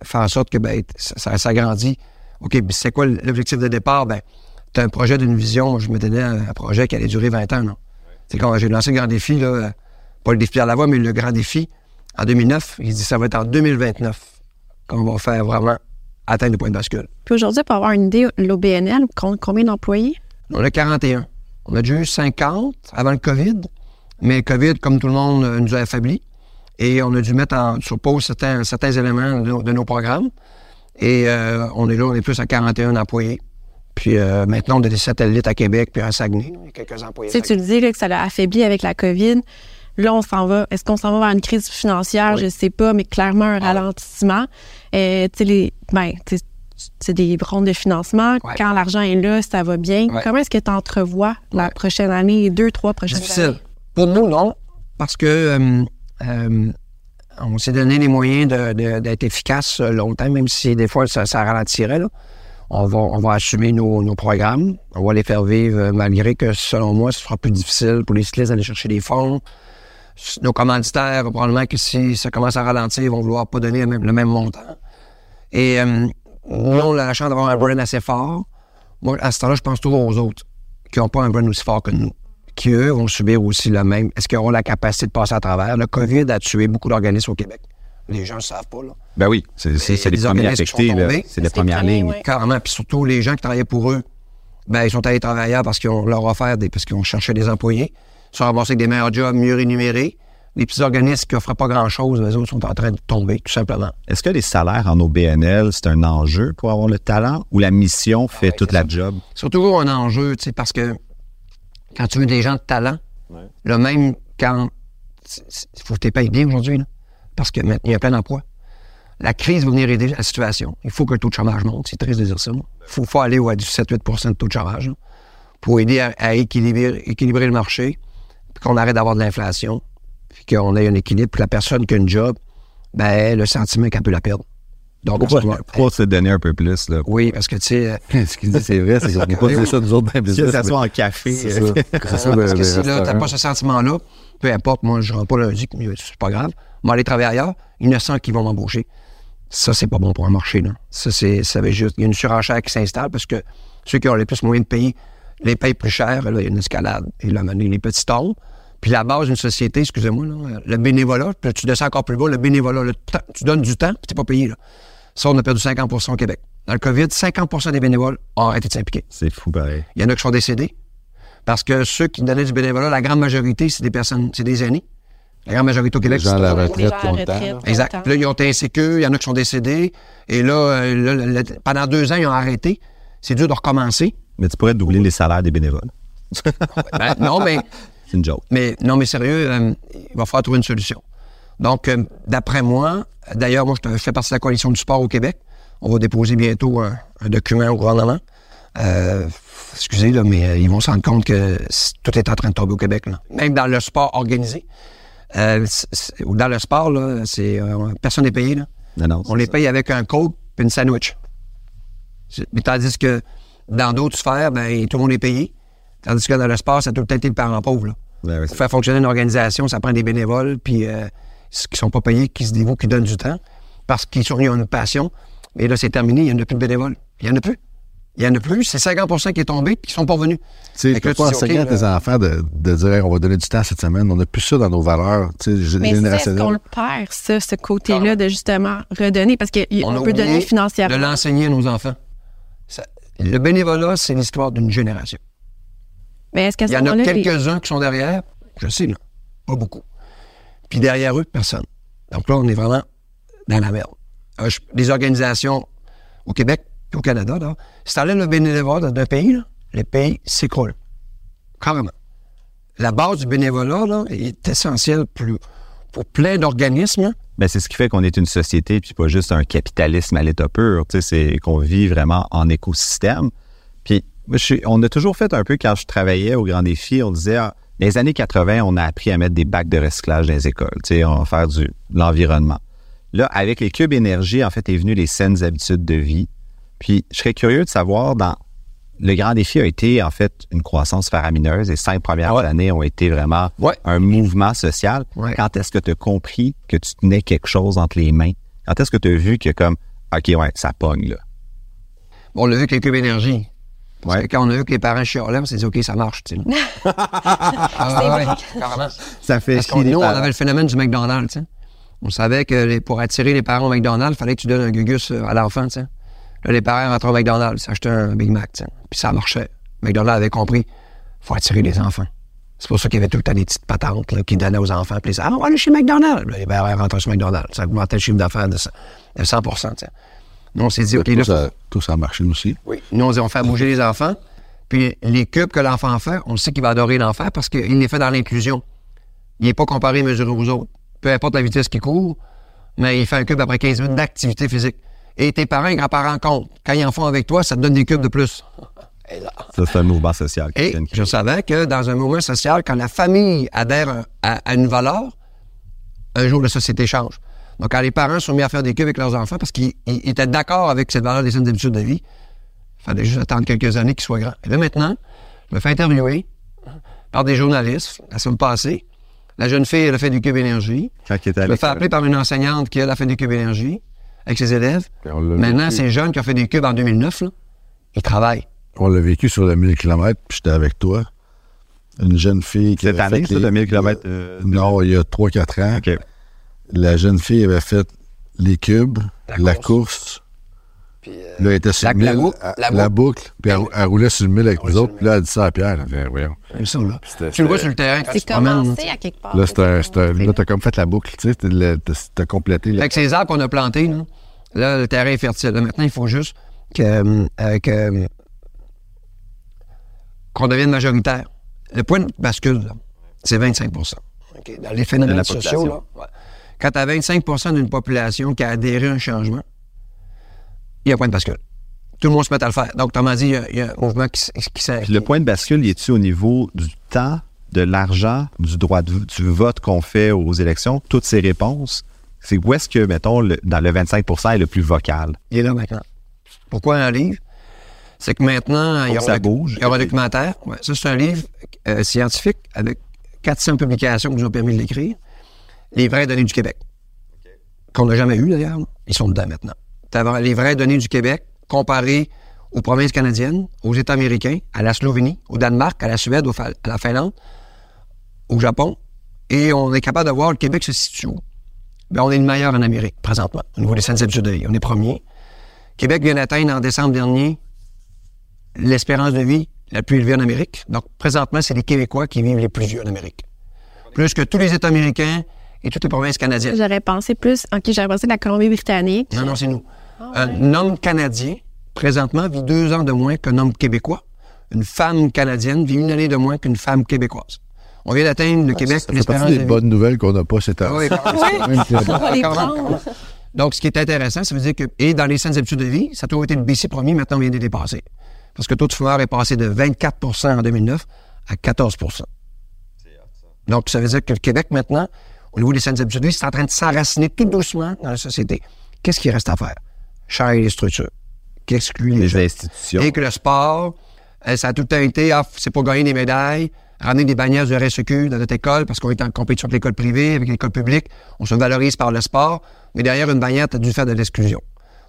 Speaker 6: font en sorte que ben, ça, ça, ça grandit. OK, puis c'est quoi l'objectif de départ? Ben, tu as un projet d'une vision. Moi, je me donnais un, un projet qui allait durer 20 ans. C'est quand j'ai lancé le grand défi, là, euh, pas le défi Pierre Lavoie, mais le grand défi, en 2009, il dit ça va être en 2029 qu'on va faire vraiment atteindre le point de bascule.
Speaker 5: Puis aujourd'hui, pour avoir une idée, l'OBNL compte combien d'employés?
Speaker 6: On a 41. On a déjà eu 50 avant le COVID, mais le COVID, comme tout le monde, euh, nous a affaiblis. Et on a dû mettre en, sur pause certains, certains éléments de nos, de nos programmes. Et euh, on est là, on est plus à 41 employés. Puis euh, maintenant, on a des satellites à Québec, puis à Saguenay. Il y a quelques employés.
Speaker 5: Tu sais, tu le dis là, que ça l'a affaibli avec la COVID. Là, on s'en va. Est-ce qu'on s'en va vers une crise financière?
Speaker 6: Oui.
Speaker 5: Je sais pas, mais clairement un ralentissement. Euh, tu sais, les, ben, c'est des rondes de financement.
Speaker 6: Ouais.
Speaker 5: Quand l'argent est là, ça va bien.
Speaker 6: Ouais.
Speaker 5: Comment est-ce que tu entrevois la
Speaker 6: Ouais.
Speaker 5: prochaine année, les deux, trois prochaines
Speaker 6: Difficile.
Speaker 5: années?
Speaker 6: Pour nous, non, parce que euh, euh, on s'est donné les moyens d'être efficace longtemps, même si des fois ça, ça ralentirait. là. On, va, on va assumer nos, nos programmes, on va les faire vivre, malgré que, selon moi, ce sera plus difficile pour les cyclistes d'aller chercher des fonds. Nos commanditaires, probablement que si ça commence à ralentir, ils vont vouloir pas donner le même, le même montant. Et euh, nous, on a la chance d'avoir un brand assez fort. Moi, à ce temps-là, je pense toujours aux autres qui n'ont pas un brand aussi fort que nous qui, eux, vont subir aussi le même. Est-ce qu'ils auront la capacité de passer à travers? Le COVID a tué beaucoup d'organismes au Québec. Les gens ne le savent pas, là.
Speaker 2: Ben oui, c'est les
Speaker 6: des
Speaker 2: premiers
Speaker 6: organismes qui
Speaker 2: affectés,
Speaker 6: sont
Speaker 2: là.
Speaker 6: tombés.
Speaker 2: c'est les
Speaker 5: les
Speaker 2: premières lignes.
Speaker 6: Carrément. Puis surtout, les gens qui travaillaient pour eux, ben, ils sont allés travailler ailleurs parce qu'on leur a offert des, parce qu'on cherchait des employés. Sont ramassés avec des meilleurs jobs, mieux rémunérés. Les petits organismes qui offraient pas grand-chose, eux autres sont en train de tomber, tout simplement.
Speaker 2: Est-ce que les salaires en OBNL, c'est un enjeu pour avoir le talent ou la mission fait
Speaker 6: ouais,
Speaker 2: toute la
Speaker 6: ça.
Speaker 2: job?
Speaker 6: C'est toujours un enjeu, tu sais, parce que quand tu veux des gens de talent, le même quand. Il faut que tu les payes bien aujourd'hui, là, parce que maintenant, il y a plein d'emplois. La crise va venir aider la situation. Il faut que le taux de chômage monte. C'est triste de dire ça. Il faut, faut aller à du 7-8 de taux de chômage là, pour aider à, à équilibrer, équilibrer le marché, puis qu'on arrête d'avoir de l'inflation, puis qu'on ait un équilibre, puis la personne qui a une job, ben, le sentiment qu'elle peut la perdre. Donc,
Speaker 2: Pourquoi,
Speaker 6: on se doit-
Speaker 2: pourquoi se donner un peu plus, là?
Speaker 6: oui, parce que, tu sais, euh,
Speaker 3: Ce qu'il dit, c'est vrai, c'est qu'on peut pas dire ça nous autres dans le
Speaker 2: Que
Speaker 3: business,
Speaker 2: ça
Speaker 3: mais
Speaker 2: soit en café.
Speaker 3: C'est ça.
Speaker 2: euh,
Speaker 3: ça,
Speaker 6: parce que si là, t'as pas ce sentiment-là, peu importe, moi, je rentre pas lundi, mais c'est pas grave. Moi, aller travailler ailleurs, il y en a 100 qui vont m'embaucher. Ça, c'est pas bon pour un marché, là. Ça, c'est, ça veut juste, il y a une surenchère qui s'installe parce que ceux qui ont les plus moyens de payer les payent plus cher. Là, il y a une escalade. Et là, maintenant, les petits tombent. Puis la base d'une société, excusez-moi, là, le bénévolat, puis tu descends encore plus bas, le bénévolat, le temps, tu donnes du temps, puis t'es pas payé, là. Ça, on a perdu 50% au Québec. Dans le COVID, 50% des bénévoles ont arrêté de s'impliquer.
Speaker 2: C'est fou, pareil.
Speaker 6: Il y en a qui sont décédés. Parce que ceux qui donnaient du bénévolat, la grande majorité, c'est des personnes, c'est des aînés. La grande majorité au Québec,
Speaker 3: la
Speaker 6: c'est-
Speaker 3: retraite
Speaker 5: la retraite.
Speaker 6: Exact. Puis là, ils ont été insécures, il y en a qui sont décédés. Et là, euh, là, pendant deux ans, ils ont arrêté. C'est dur de recommencer.
Speaker 2: Mais tu pourrais doubler les salaires des bénévoles.
Speaker 6: Ben, non, mais,
Speaker 2: C'est une joke.
Speaker 6: mais, non, mais sérieux, euh, il va falloir trouver une solution. Donc, euh, d'après moi, d'ailleurs, moi, je, fais partie de la coalition du sport au Québec. On va déposer bientôt un, un document au gouvernement. Euh, excusez, là, mais ils vont se rendre compte que tout est en train de tomber au Québec. là. Même dans le sport organisé. Euh, c- dans le sport, là, c'est, euh, personne n'est payé. Là.
Speaker 2: Non, non,
Speaker 6: On les
Speaker 2: ça.
Speaker 6: paye avec un coke et une sandwich. Mais tandis que dans d'autres sphères, ben, tout le monde est payé. Tandis que dans le sport, ça a tout le temps été le parent pauvre. Là. Pour faire fonctionner une organisation, ça prend des bénévoles, puis euh, ceux qui sont pas payés, qui se dévouent, qui donnent du temps, parce qu'ils sont- une passion. Mais là, c'est terminé, il n'y en a plus de bénévoles. Il n'y en a plus. Il y en a plus, c'est 50% qui est tombé qui sont pas revenus.
Speaker 3: Tu sais, pas enseigner à tes enfants de, de dire Hey, on va donner du temps cette semaine. On n'a plus ça dans nos valeurs générationnelles.
Speaker 5: le perd, ça, ce côté-là, de justement redonner? Parce qu'on
Speaker 6: On
Speaker 5: peut donner financièrement.
Speaker 6: de l'enseigner à nos enfants. Le bénévolat, c'est l'histoire d'une génération.
Speaker 5: Mais est-ce qu'à
Speaker 6: Il y en a
Speaker 5: les-
Speaker 6: quelques-uns qui sont derrière, je sais, là, pas beaucoup. Puis derrière eux, personne. Donc là, on est vraiment dans la merde. Euh, je- les organisations au Québec et au Canada, là, si tu enlèves le bénévolat d'un pays, là, le pays s'écroule. Carrément. La base du bénévolat là, est essentielle pour, pour plein d'organismes. là.
Speaker 2: Ben, c'est ce qui fait qu'on est une société, puis pas juste un capitalisme à l'état pur. C'est qu'on vit vraiment en écosystème. Puis, on a toujours fait un peu quand je travaillais au Grand Défi, on disait, ah, dans les années 80, on a appris à mettre des bacs de recyclage dans les écoles. On va faire de l'environnement. Là, avec les cubes énergie, en fait, est venu les saines habitudes de vie. Puis, je serais curieux de savoir, dans le Grand Défi a été, en fait, une croissance faramineuse. Les cinq premières
Speaker 6: Ouais.
Speaker 2: années ont été vraiment
Speaker 6: Ouais.
Speaker 2: un mouvement social.
Speaker 6: Ouais.
Speaker 2: Quand est-ce que tu as compris que tu tenais quelque chose entre les mains? Quand est-ce que tu as vu que comme OK, ouais, ça pogne là?
Speaker 6: Bon, on l'a vu avec les cubes énergie. Parce
Speaker 2: Ouais.
Speaker 6: que quand on a vu que les parents chialaient, on s'est dit, OK, ça marche. tu sais. ah, ouais.
Speaker 2: Ça fait
Speaker 6: Parce qu'on nous, on avait le phénomène du McDonald's. tu sais. On savait que les- pour attirer les parents au McDonald's, il fallait que tu donnes un gugus euh, à l'enfant. tu sais. Là, les parents rentraient au McDonald's, s'achetaient un Big Mac. tu sais. Puis ça marchait. McDonald's avait compris, faut attirer les enfants. C'est pour ça qu'il y avait tout le temps des petites patentes là, qui donnaient aux enfants. Puis ils disaient, ah, on va aller chez McDonald's. Là, les parents rentraient chez McDonald's. Ça augmentait le chiffre d'affaires de, cent- de 100 tu sais. Nous, on s'est dit, OK,
Speaker 3: tout,
Speaker 6: là,
Speaker 3: ça, tout ça a marché nous aussi.
Speaker 6: oui. Nous, on dit, on fait bouger les enfants. Puis les cubes que l'enfant fait, on sait qu'il va adorer l'en faire parce qu'il les fait dans l'inclusion. Il n'est pas comparé, mesuré aux autres. Peu importe la vitesse qu'il court, mais il fait un cube après 15 minutes d'activité physique. Et tes parents et grands-parents comptent. Quand ils en font avec toi, ça te donne des cubes de plus. Et là.
Speaker 2: Ça, c'est un mouvement social.
Speaker 6: Et je savais que dans un mouvement social, quand la famille adhère à, à une valeur, un jour la société change. Donc, quand les parents sont mis à faire des cubes avec leurs enfants parce qu'ils ils étaient d'accord avec cette valeur des saines habitudes de vie, il fallait juste attendre quelques années qu'ils soient grands. Et là, maintenant, je me fais interviewer par des journalistes la semaine passée. La jeune fille, elle a fait du cube énergie.
Speaker 2: Quand
Speaker 6: Je me fais appeler par une enseignante qui, elle, a fait du cube énergie avec ses élèves. Maintenant, ces jeunes qui ont fait des cubes en 2009, là, ils travaillent.
Speaker 3: On l'a vécu sur le 1000 km, puis j'étais avec toi. Une jeune fille qui
Speaker 2: Cette
Speaker 3: avait
Speaker 2: année,
Speaker 3: fait
Speaker 2: ça,
Speaker 3: les-
Speaker 2: le 1000 km? euh,
Speaker 3: Non, il y a 3-4 ans. La jeune fille avait fait les cubes,
Speaker 6: La
Speaker 3: la,
Speaker 6: course.
Speaker 3: course.
Speaker 6: Puis, euh,
Speaker 3: Là, elle était sur
Speaker 6: La-
Speaker 3: le
Speaker 6: la
Speaker 3: 1000,
Speaker 6: boucle, la
Speaker 3: la,
Speaker 6: boucle.
Speaker 3: puis elle, elle roulait sur le 1000 avec nous autres. Puis là, elle dit ça à Pierre. Elle fait, voyons.
Speaker 6: Ça, là.
Speaker 3: C'était-
Speaker 6: Tu le vois sur le terrain quand tu
Speaker 5: C'est commencé à quelque part.
Speaker 3: Là, là, t'as comme fait la boucle, tu sais, t'as complété. la-
Speaker 6: Avec ces arbres qu'on a plantés, là, là, le terrain est fertile. Là, maintenant, il faut juste que, euh, que- qu'on devienne majoritaire. Le point de bascule, là, c'est 25 OK? Dans les
Speaker 2: De
Speaker 6: phénomènes
Speaker 2: la
Speaker 6: sociaux, là, ouais. quand tu as 25% d'une population qui a adhéré à un changement, il y a un point de bascule. Tout le monde se met à le faire. Donc, autrement dit, il y a, il y a un mouvement qui, qui s'est...
Speaker 2: Puis le point de bascule, il est-tu au niveau du temps, de l'argent, du droit de, du vote qu'on fait aux élections? Toutes ces réponses, c'est où est-ce que, mettons, le- dans le 25% est le plus vocal?
Speaker 6: Il est là maintenant. Pourquoi un livre? C'est que maintenant, il y aura,
Speaker 2: ça
Speaker 6: un-
Speaker 2: bouge.
Speaker 6: il y aura un documentaire. Ouais, ça, c'est un livre euh, scientifique avec 400 publications qui nous ont permis de l'écrire. Les vraies données du Québec. Qu'on n'a jamais eu, d'ailleurs. Ils sont dedans maintenant. As les vraies données du Québec comparées aux provinces canadiennes, aux États américains, à la Slovénie, au Danemark, à la Suède, au à la Finlande, au Japon. Et on est capable de voir le Québec se situe où? Ben, on est le meilleur en Amérique, présentement, au niveau des vie. On est premier. Québec vient d'atteindre en décembre dernier l'espérance de vie la plus élevée en Amérique. Donc, présentement, c'est les Québécois qui vivent les plus vieux en Amérique. Plus que tous les États américains et toutes les provinces canadiennes.
Speaker 5: J'aurais pensé plus. OK, j'aurais pensé de la Colombie-Britannique.
Speaker 6: Non, non, c'est nous. Un homme canadien, présentement, vit deux ans de moins qu'un homme québécois. Une femme canadienne vit une année de moins qu'une femme québécoise. On vient d'atteindre le Québec
Speaker 3: Ça fait
Speaker 6: l'espérance
Speaker 3: partie
Speaker 6: de
Speaker 3: des bonnes nouvelles qu'on n'a pas cette
Speaker 6: Ah oui, même. Donc, ce qui est intéressant, ça veut dire que, et dans les saines habitudes de vie, ça a toujours été le BC premier, maintenant on vient de les dépasser. Parce que le taux de fumeur est passé de 24% en 2009 à 14% Donc, ça veut dire que le Québec, maintenant, au niveau des saines habitudes de vie, c'est en train de s'enraciner tout doucement dans la société. Qu'est-ce qu'il reste à faire? Changer les structures. Qu'exclut les
Speaker 2: Les
Speaker 6: gens.
Speaker 2: institutions.
Speaker 6: Et que le sport, euh, ça a tout le temps été, ah, c'est pour gagner des médailles, ramener des bannières du RSEQ dans notre école parce qu'on est en compétition avec l'école privée, avec l'école publique. On se valorise par le sport, mais derrière une bannière, tu as dû faire de l'exclusion.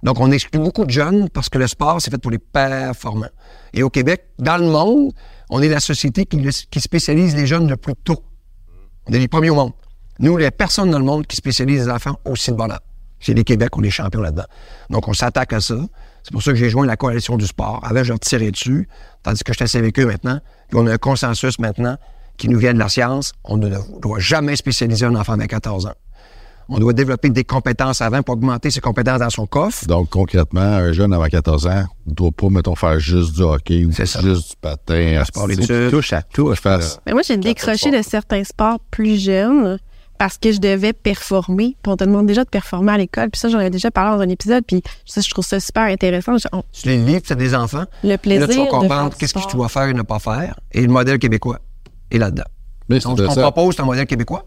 Speaker 6: Donc, on exclut beaucoup de jeunes parce que le sport, c'est fait pour les performants. Et au Québec, dans le monde, on est la société qui, le- qui spécialise les jeunes le plus tôt. On est les premiers au monde. Nous, il n'y a personne dans le monde qui spécialise les enfants aussi de bonheur. C'est les Québec, on est champions là-dedans. Donc, on s'attaque à ça. C'est pour ça que j'ai joint la coalition du sport. Avant, je leur tirais dessus, tandis que je suis assez avec eux maintenant. Puis on a un consensus maintenant qui nous vient de la science. On ne doit jamais spécialiser un enfant de 14 ans. On doit développer des compétences avant pour augmenter ses compétences dans son coffre.
Speaker 3: Donc, concrètement, un jeune avant 14 ans ne doit pas, mettons, faire juste du hockey ou
Speaker 6: C'est ça.
Speaker 3: juste du patin.
Speaker 6: sport d'études.
Speaker 2: Tu touches à tout.
Speaker 3: Je fasse.
Speaker 5: Mais moi, j'ai décroché de certains sports plus jeunes parce que je devais performer. Puis on te demande déjà de performer à l'école. Puis ça, j'en avais déjà parlé dans un épisode. Puis ça, je trouve ça super intéressant. Je- on-
Speaker 6: Tu les livres, tu as des enfants.
Speaker 5: le
Speaker 6: Et
Speaker 5: plaisir
Speaker 6: là, tu vas
Speaker 5: de
Speaker 6: comprendre qu'est-ce que tu dois faire et ne pas faire. Et le modèle québécois est là-dedans.
Speaker 3: Mais c'est
Speaker 6: Donc, ce qu'on propose, c'est un modèle québécois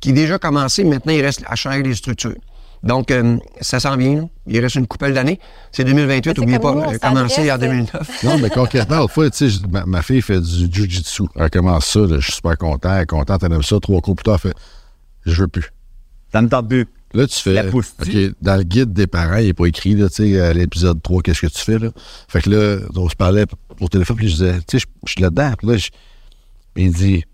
Speaker 6: qui est déjà commencé. Maintenant, il reste à changer les structures. Donc, euh, ça s'en vient. Il reste une couple d'années. C'est 2028,
Speaker 5: C'est
Speaker 6: n'oubliez pas. J'ai commencé en
Speaker 5: s'adresse,
Speaker 6: 2009.
Speaker 3: Non, mais concrètement, l'autre fois, tu sais, ma, ma fille fait du jujitsu. Elle commence ça, là, je suis super content, elle est contente, elle aime ça. Trois cours plus tard, elle fait Je veux plus.
Speaker 2: Ça me tente plus.
Speaker 3: Là, tu fais.
Speaker 2: La pousse-tu?
Speaker 3: OK, dans le guide des parents, il n'est pas écrit, là, tu sais, à l'épisode 3, qu'est-ce que tu fais, là. Fait que là, on se parlait au téléphone, puis je disais, tu sais, je- je suis là-dedans. Puis là, je- il me dit,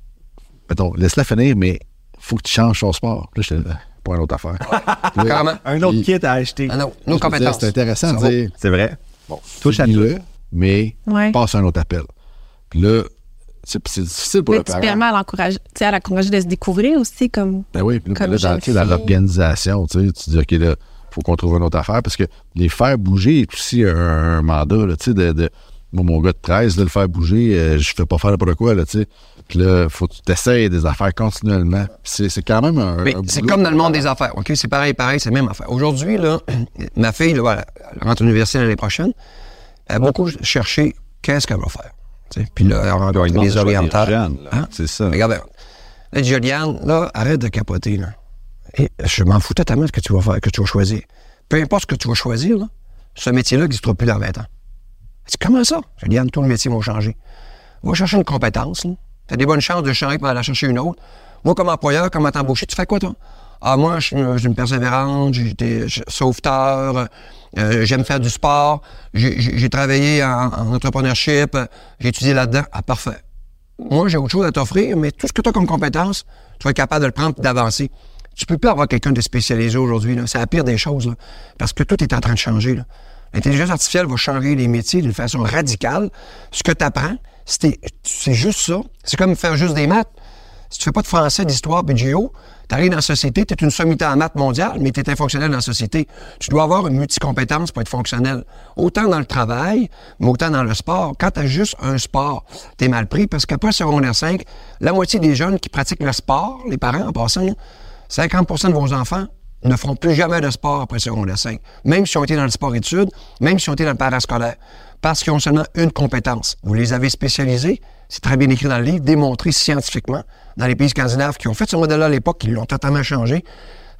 Speaker 3: mettons, laisse-la finir, mais faut que tu changes ton sport. Puis là, là, pas une autre affaire. Là,
Speaker 6: Carrément.
Speaker 2: Un autre kit à acheter.
Speaker 6: Ah non,
Speaker 3: je
Speaker 6: nos compétences.
Speaker 3: C'est intéressant de dire,
Speaker 2: C'est vrai.
Speaker 3: bon,
Speaker 2: Touche à
Speaker 3: finis-le, mais
Speaker 5: Ouais.
Speaker 3: passe à un autre appel. Puis là, c'est difficile pour
Speaker 5: Mais
Speaker 3: le
Speaker 5: tu
Speaker 3: parent.
Speaker 5: permets à l'encourager, tu sais, à l'encourager de se découvrir aussi comme.
Speaker 3: Ben oui, puis
Speaker 5: Comme
Speaker 3: là, dans, dans l'organisation, tu sais, tu dis, OK, là, faut qu'on trouve une autre affaire parce que les faire bouger est aussi un, un mandat, là, tu sais, de, de- moi, mon gars de 13, là, le faire bouger, euh, je fais pas faire n'importe quoi, là, tu sais. Puis là, faut que tu t'essayes des affaires continuellement. C'est c'est quand même un.
Speaker 6: C'est comme dans le monde des affaires. OK? C'est pareil, pareil, c'est la même affaire. Aujourd'hui, là, ma fille, là, elle rentre à l'université l'année prochaine. Elle a beaucoup cherché qu'est-ce qu'elle va faire. Puis là,
Speaker 2: il demande
Speaker 6: les
Speaker 2: là.
Speaker 6: Hein?
Speaker 3: C'est ça.
Speaker 6: Regarde, regarde. Là, Juliane, là, arrête de capoter, là. Et je m'en fous totalement de ce que tu vas faire, que tu vas choisir. Peu importe ce que tu vas choisir, là, ce métier-là n'existera plus dans 20 ans. C'est comment ça? Juliane, tous les métiers vont changer. Va chercher une compétence, Tu as des bonnes chances de changer pour aller chercher une autre. Moi, comme employeur, comment t'embaucher, tu fais quoi, toi? Ah, moi, je suis une, persévérante, je- sauveteur, euh, j'aime faire du sport, j'ai- travaillé en, en entrepreneurship, j'ai étudié là-dedans. Ah, parfait. Moi, j'ai autre chose à t'offrir, mais tout ce que tu as comme compétence, tu vas être capable de le prendre et d'avancer. Tu peux plus avoir quelqu'un de spécialisé aujourd'hui. C'est la pire des choses, parce que tout est en train de changer. L'intelligence artificielle va changer les métiers d'une façon radicale. Ce que tu apprends, c'est juste ça. C'est comme faire juste des maths. Si tu fais pas de français, d'histoire puis de géo, tu arrives dans la société, tu es une sommité en maths mondiale, mais tu es infonctionnel dans la société. Tu dois avoir une multicompétence pour être fonctionnel. Autant dans le travail, mais autant dans le sport. Quand tu as juste un sport, tu es mal pris parce qu'après secondaire 5, la moitié des jeunes qui pratiquent le sport, les parents en passant, 50% de vos enfants ne feront plus jamais de sport après secondaire 5. Même s'ils ont été dans le sport-études, même s'ils ont été dans le parascolaire. Parce qu'ils ont seulement une compétence. Vous les avez spécialisés, c'est très bien écrit dans le livre, démontré scientifiquement dans les pays scandinaves qui ont fait ce modèle-là à l'époque, qui l'ont totalement changé.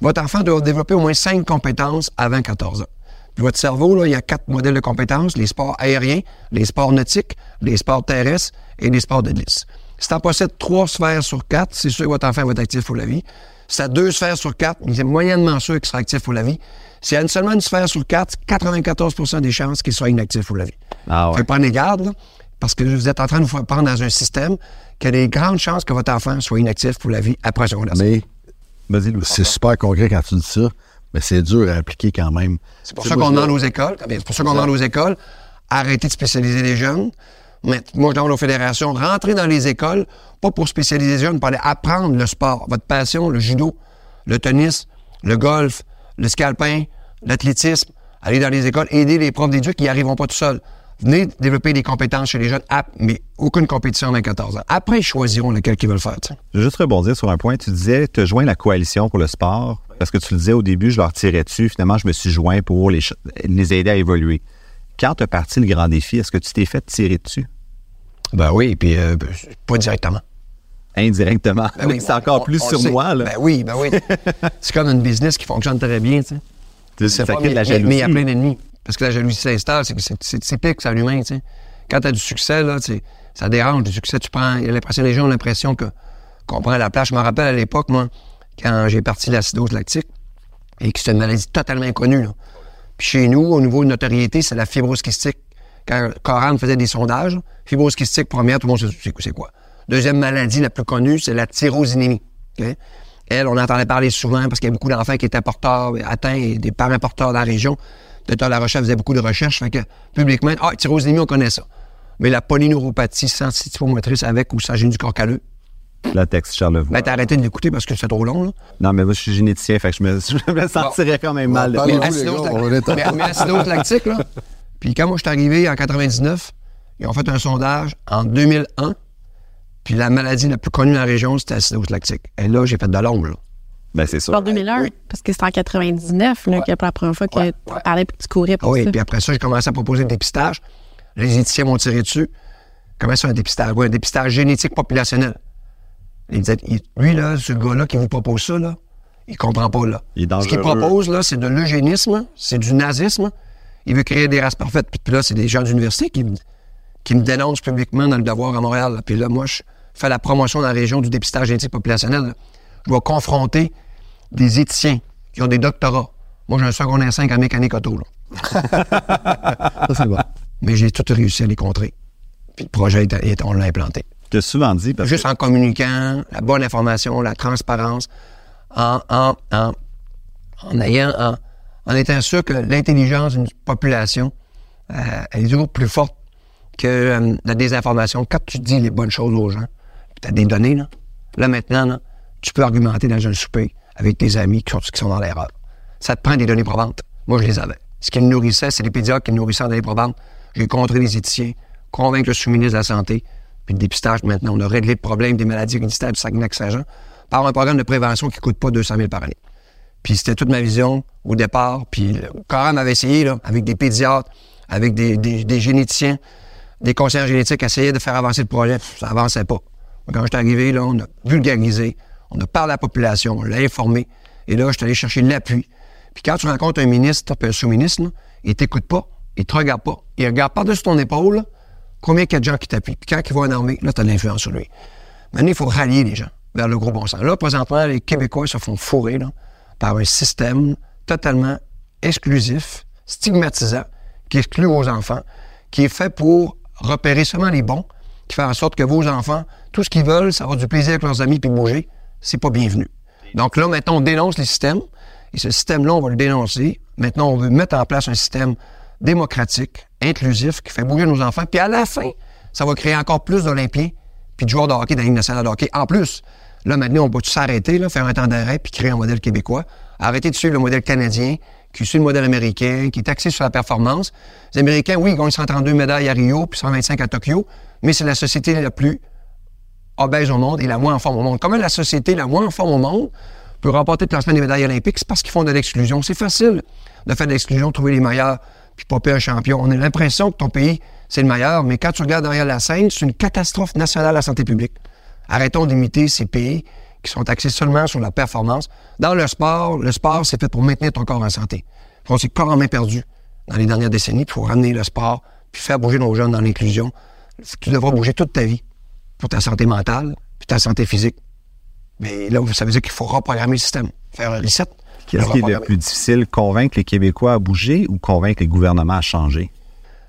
Speaker 6: Votre enfant doit développer au moins cinq compétences avant 14 ans. Puis votre cerveau, là, il y a quatre modèles de compétences, les sports aériens, les sports nautiques, les sports terrestres et les sports de glisse. Si tu en possèdes trois sphères sur quatre, c'est sûr que votre enfant va être actif pour la vie. Si tu as deux sphères sur quatre, il est moyennement sûr qu'il sera actif pour la vie. S'il y a seulement une sphère sur quatre, 94% des chances qu'il soit inactif pour la vie.
Speaker 2: Ah ouais.
Speaker 6: Fait garde, là, parce que vous êtes en train de vous faire prendre dans un système qui a des grandes chances que votre enfant soit inactif pour la vie après secondaire.
Speaker 3: Mais c'est super concret quand tu dis ça, mais c'est dur à appliquer quand même.
Speaker 6: C'est pour ça qu'on demande aux écoles, c'est pour ça qu'on demande aux écoles, arrêtez de spécialiser les jeunes. Mais moi, je demande aux fédérations de rentrer dans les écoles, pas pour spécialiser les jeunes, pour aller apprendre le sport, votre passion, le judo, le tennis, le golf, le ski alpin, l'athlétisme. Allez dans les écoles, aider les profs d'éduc qui n'y arriveront pas tout seuls. Venez développer des compétences chez les jeunes, mais aucune compétition à 14 ans. Après, ils choisiront lequel qu'ils veulent faire.
Speaker 2: Je veux juste rebondir sur un point. Tu disais, te joins la coalition pour le sport, parce que tu le disais au début, je leur tirais dessus. Finalement, je me suis joint pour les, les aider à évoluer. Quand tu as parti le grand défi, est-ce que tu t'es fait tirer dessus?
Speaker 6: Ben oui, puis euh, ben, pas directement.
Speaker 2: Indirectement.
Speaker 6: Ben oui,
Speaker 2: c'est encore
Speaker 6: on-
Speaker 2: plus
Speaker 6: on
Speaker 2: sur moi. Là.
Speaker 6: Ben oui, ben oui. c'est comme une business qui fonctionne très bien, tu sais. C'est
Speaker 2: ça crée de la jalousie.
Speaker 6: Mais il y a plein d'ennemis. Parce que la jalousie s'installe, c'est c'est- c'est typique, c'est à l'humain, tu sais. Quand tu as du succès, là, ça dérange. Du succès, tu prends. L'impression, les gens ont l'impression que qu'on prend la place. Je me rappelle à l'époque, moi, quand j'ai parti l'acidose lactique, et que c'était une maladie totalement inconnue, là. Puis chez nous, au niveau de notoriété, c'est la fibrose kystique. Quand Coran faisait des sondages, fibrose kystique première, tout le monde sait c'est quoi? Deuxième maladie la plus connue, c'est la tyrosinémie. Elle, on entendait parler souvent parce qu'il y a beaucoup d'enfants qui étaient porteurs, atteints, des parents porteurs dans la région. Peut-être la recherche faisait beaucoup de recherches. Fait que, publiquement, ah, tyrosinémie, on connaît ça. Mais la polyneuropathie sensitivomotrice avec ou sans gêne du corps calleux,
Speaker 2: Le texte Charlevoix.
Speaker 6: ben, t'as arrêté de l'écouter parce que c'est trop long, là.
Speaker 2: Non, mais moi, je suis généticien, fait que je me, je me sentirais quand même mal.
Speaker 3: Bon,
Speaker 6: Mais mais- mais acidose lactique, là. Puis quand moi, je suis arrivé en 99, ils ont fait un sondage en 2001. Puis la maladie la plus connue dans la région, c'était acidose lactique. Et là, j'ai fait de l'ombre, là.
Speaker 2: Ben, c'est sûr.
Speaker 5: En 2001, parce que c'était en 99 là,
Speaker 6: Ouais.
Speaker 5: que la première fois que
Speaker 6: Ouais,
Speaker 5: tu parlais et que tu courais
Speaker 6: Ah
Speaker 5: pour
Speaker 6: oui,
Speaker 5: ça.
Speaker 6: puis après ça, j'ai commencé à proposer le dépistage. Les éthiciens m'ont tiré dessus. Comment ça, un dépistage? Oui, un dépistage génétique populationnel. Ils disaient, lui, là, ce gars-là qui vous propose ça, là, il comprend pas, là.
Speaker 2: Il est
Speaker 6: Ce qu'il propose, là, c'est de l'eugénisme, c'est du nazisme. Il veut créer des races parfaites. Puis, puis là, c'est des gens d'université qui, me- qui me dénoncent publiquement dans le devoir à Montréal. là. Puis là, moi, je fais la promotion dans la région du dépistage génétique populationnel. là. Je vais confronter des éthiciens qui ont des doctorats. Moi, j'ai un secondaire 5 en mécanique auto, là.
Speaker 3: Ça, c'est bon.
Speaker 6: Mais j'ai tout réussi à les contrer. Puis le projet, on l'a implanté.
Speaker 2: Tu as souvent dit, parce
Speaker 6: Juste
Speaker 2: que
Speaker 6: en communiquant, la bonne information, la transparence, en, en, en, en ayant, en, en étant sûr que l'intelligence d'une population, euh, elle est toujours plus forte que euh, la désinformation. Quand tu dis les bonnes choses aux gens, tu as des données, là, là maintenant, là, tu peux argumenter dans un souper avec tes amis qui sont, dans l'erreur. Ça te prend des données probantes. Moi, je les avais. Ce qui me nourrissait, c'est les pédiatres qui nourrissaient en données probantes. J'ai contré les éthiciens, convaincre le sous-ministre de la Santé, puis le dépistage, maintenant, on a réglé le problème des maladies héréditaires du Saguenay-Saint-Jean par un programme de prévention qui ne coûte pas 200 000 par année. Puis c'était toute ma vision au départ. Puis le Coram avait essayé, là, avec des pédiatres, avec des, généticiens, des conseillers génétiques, essayer de faire avancer le projet. Ça avançait pas. Quand je suis arrivé, là, on a vulgarisé, on a parlé à la population, on l'a informé. Et là, je suis allé chercher l'appui. Puis quand tu rencontres un ministre, un sous-ministre, il t'écoute pas, il te regarde pas. Il regarde par-dessus ton épaule, combien il y a de gens qui t'appuient. Puis quand il voit une armée, là, tu as de l'influence sur lui. Maintenant, il faut rallier les gens vers le gros bon sens. Là, présentement, les Québécois se font fourrer par un système totalement exclusif, stigmatisant, qui exclut vos enfants, qui est fait pour repérer seulement les bons, qui fait en sorte que vos enfants, tout ce qu'ils veulent, ça avoir du plaisir avec leurs amis puis bouger, c'est pas bienvenu. Donc là, maintenant, on dénonce les systèmes, et ce système-là, on va le dénoncer. Maintenant, on veut mettre en place un système démocratique, inclusif, qui fait bouger nos enfants, puis à la fin, ça va créer encore plus d'Olympiens puis de joueurs de hockey dans la Ligue nationale de hockey. En plus, là, maintenant, on peut s'arrêter, faire un temps d'arrêt, puis créer un modèle québécois. Arrêter de suivre le modèle canadien, qui suit le modèle américain, qui est axé sur la performance. Les Américains, oui, ils gagnent 132 médailles à Rio, puis 125 à Tokyo, mais c'est la société la plus obèse au monde et la moins en forme au monde. Comment la société la moins en forme au monde peut remporter le classement des médailles olympiques? C'est parce qu'ils font de l'exclusion. C'est facile de faire de l'exclusion, trouver les meilleurs, puis popper un champion. On a l'impression que ton pays, c'est le meilleur, mais quand tu regardes derrière la scène, c'est une catastrophe nationale à la santé publique. Arrêtons d'imiter ces pays qui sont axés seulement sur la performance. Dans le sport, le sport, c'est fait pour maintenir ton corps en santé. On s'est corps en main perdu dans les dernières décennies, il faut ramener le sport, puis faire bouger nos jeunes dans l'inclusion. Tu devras bouger toute ta vie pour ta santé mentale, puis ta santé physique. Mais là, ça veut dire qu'il faut reprogrammer le système, faire un reset.
Speaker 2: qu'est-ce qui est le plus difficile, convaincre les Québécois à bouger ou convaincre les gouvernements à changer?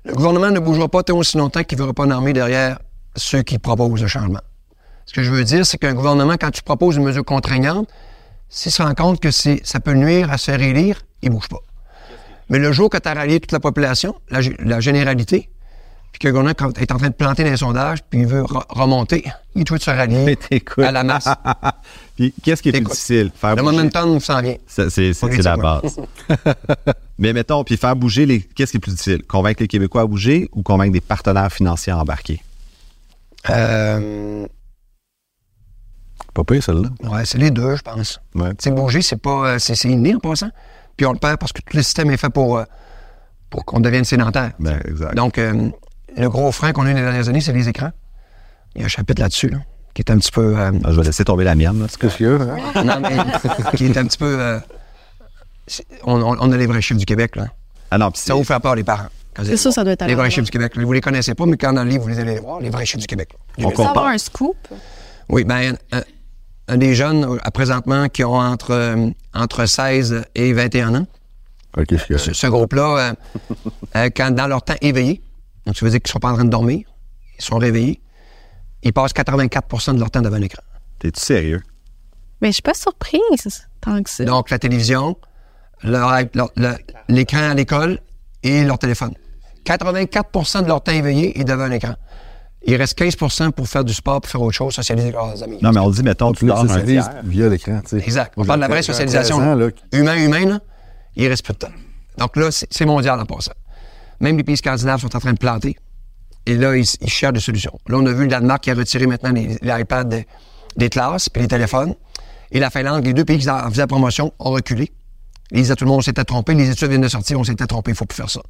Speaker 6: Le gouvernement ne bougera pas tant aussi longtemps qu'il ne verra pas une armée derrière ceux qui proposent le changement. Ce que je veux dire, c'est qu'un gouvernement, quand tu proposes une mesure contraignante, s'il se rend compte que ça peut nuire à se faire élire, il ne bouge pas. Mais le jour que tu as rallié toute la population, la généralité, puis que quand- est en train de planter dans les sondages, puis il veut re- remonter, il doit se rallier à la masse.
Speaker 2: Puis qu'est-ce qui est plus difficile? Faire
Speaker 6: Le momentum s'en vient.
Speaker 2: C'est c'est- c'est la base. Mais mettons, puis faire bouger les. Qu'est-ce qui est plus difficile? Convaincre les Québécois à bouger ou convaincre des partenaires financiers à embarquer?
Speaker 6: Euh,
Speaker 3: Pas pire, celle-là.
Speaker 6: ouais, c'est les deux, je pense.
Speaker 2: Ouais.
Speaker 6: Tu sais, bouger, c'est pas. euh, C'est c'est inné en passant. Puis on le perd parce que tout le système est fait pour, euh, pour qu'on devienne sédentaire.
Speaker 2: Ben, exact.
Speaker 6: Donc, euh, le gros frein qu'on a eu dans les dernières années, c'est les écrans. Il y a un chapitre là-dessus, là, qui est un petit peu. euh,
Speaker 2: Ah, je vais laisser tomber la mienne. là.
Speaker 3: Y a? hein?
Speaker 6: non, mais qui est un petit peu. euh, on, a les vrais chiffres du Québec, là.
Speaker 2: Ah non,
Speaker 6: Ça vous fait peur, les parents.
Speaker 5: C'est ça, ça doit être à
Speaker 6: Les vrais chiffres du Québec. Vous les connaissez pas, mais quand dans le livre, vous les allez voir, les vrais chiffres du Québec.
Speaker 2: On compare.
Speaker 5: avoir un scoop?
Speaker 6: Oui, bien, un, un des jeunes, euh, à présentement, qui ont entre, euh, entre 16 et 21 ans,
Speaker 3: OK, je suis
Speaker 6: Ce, ce groupe-là, euh, euh, quand dans leur temps éveillé, donc ça veut dire qu'ils sont pas en train de dormir, ils sont réveillés, ils passent 84% de leur temps devant l'écran.
Speaker 2: T'es-tu sérieux?
Speaker 5: Mais je suis pas surprise tant que ça.
Speaker 6: Donc, la télévision, leur- leur- leur- l'écran à l'école et leur téléphone. 84% de leur temps éveillé est devant l'écran. Il reste 15% pour faire du sport, pour faire autre chose, socialiser avec leurs amis.
Speaker 2: Non, mais on dit, mettons, tu dors un
Speaker 3: via l'écran, tu sais.
Speaker 6: Exact. On parle de la vraie socialisation.
Speaker 3: 13 ans, là,
Speaker 6: Humain, humain, là, il reste peu de temps. Donc là, c'est c'est mondial en passant. Même les pays scandinaves sont en train de planter. Et là, ils, cherchent des solutions. Là, on a vu le Danemark qui a retiré maintenant iPads des, des classes puis les téléphones. Et la Finlande, les deux pays qui en faisaient la promotion, ont reculé. Ils disaient tout le monde, on s'était trompé. Les études viennent de sortir, on s'était trompé, il faut plus faire ça.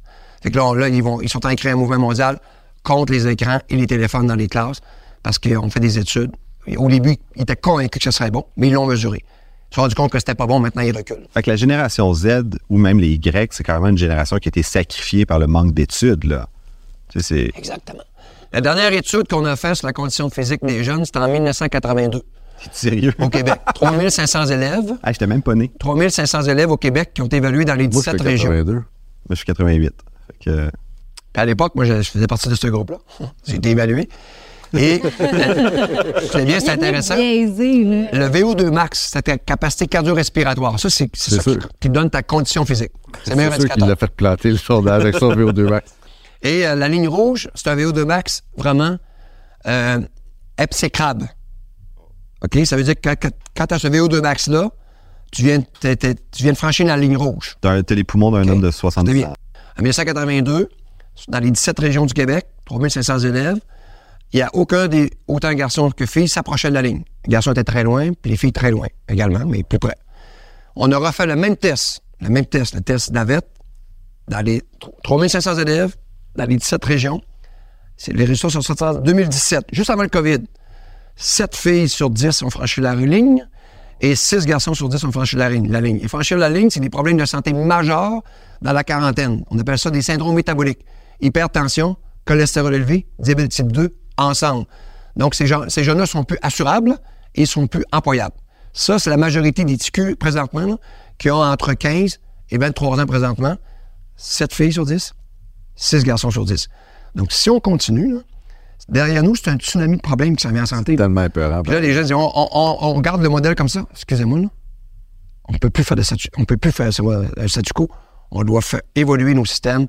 Speaker 6: Fait que là, ils, sont en train de créer un mouvement mondial contre les écrans et les téléphones dans les classes parce qu'on fait des études. Au début, ils étaient convaincus que ce serait bon, mais ils l'ont mesuré. Sont rendus compte que c'était pas bon, maintenant ils reculent.
Speaker 2: Fait que la génération Z ou même les Y, c'est carrément une génération qui a été sacrifiée par le manque d'études, là. Tu sais, c'est.
Speaker 6: Exactement. La dernière étude qu'on a faite sur la condition physique des jeunes, c'était en 1982
Speaker 2: T'es sérieux?
Speaker 6: au Québec. 3500 élèves.
Speaker 2: Ah, j'étais même pas né.
Speaker 6: 3500 élèves au Québec qui ont été évalués dans les
Speaker 3: Moi, je
Speaker 6: 17
Speaker 3: fais
Speaker 6: régions.
Speaker 3: 82.
Speaker 2: Moi, je suis 88. Fait que.
Speaker 6: À l'époque, moi, je faisais partie de ce groupe-là. J'ai été évalué. Et c'est bien, c'est intéressant.
Speaker 5: Biaisé, là.
Speaker 6: Le VO2 max, c'est ta capacité cardio-respiratoire. Ça, c'est ça qui,
Speaker 3: sûr.
Speaker 6: qui donne ta condition physique. C'est le
Speaker 3: C'est
Speaker 6: meilleur
Speaker 3: sûr qu'il l'a fait planter le sondage avec son VO2 max.
Speaker 6: Et euh, la ligne rouge, c'est un VO2 max vraiment euh, exécrable. OK? Ça veut dire que quand, quand tu as ce VO2 max-là, tu viens, tu de franchir la ligne rouge.
Speaker 2: T'as t'as les poumons d'un homme de 70
Speaker 6: Devient-
Speaker 2: ans.
Speaker 6: En 1982, dans les 17 régions du Québec, 3500 élèves, il n'y a aucun des autant garçons que filles s'approchaient de la ligne. Les garçons étaient très loin, puis les filles très loin également, mais plus près. On a refait le même test, le même test, le test navette, dans les 3500 élèves, dans les 17 régions. Les résultats sont sortis en 2017, juste avant le COVID. 7 filles sur 10 ont franchi la ligne et 6 garçons sur 10 ont franchi la ligne. La ligne. Et franchir la ligne, c'est des problèmes de santé majeurs dans la quarantaine. On appelle ça des syndromes métaboliques. Hypertension, cholestérol élevé, diabète type 2, ensemble. Donc, ces, gens, ces jeunes-là sont plus assurables et sont plus employables. Ça, c'est la majorité des TQ présentement là, qui ont entre 15 et 23 ans présentement. 7 filles sur 10, 6 garçons sur 10. Donc, si on continue, là, derrière nous, c'est un tsunami de problèmes qui s'en vient en santé.
Speaker 3: Tellement épeurant.
Speaker 6: Puis là, les gens disent, on, on- on- on garde le modèle comme ça. Excusez-moi, là. On peut plus faire de statu, on peut plus faire un statu quo. On doit faire évoluer nos systèmes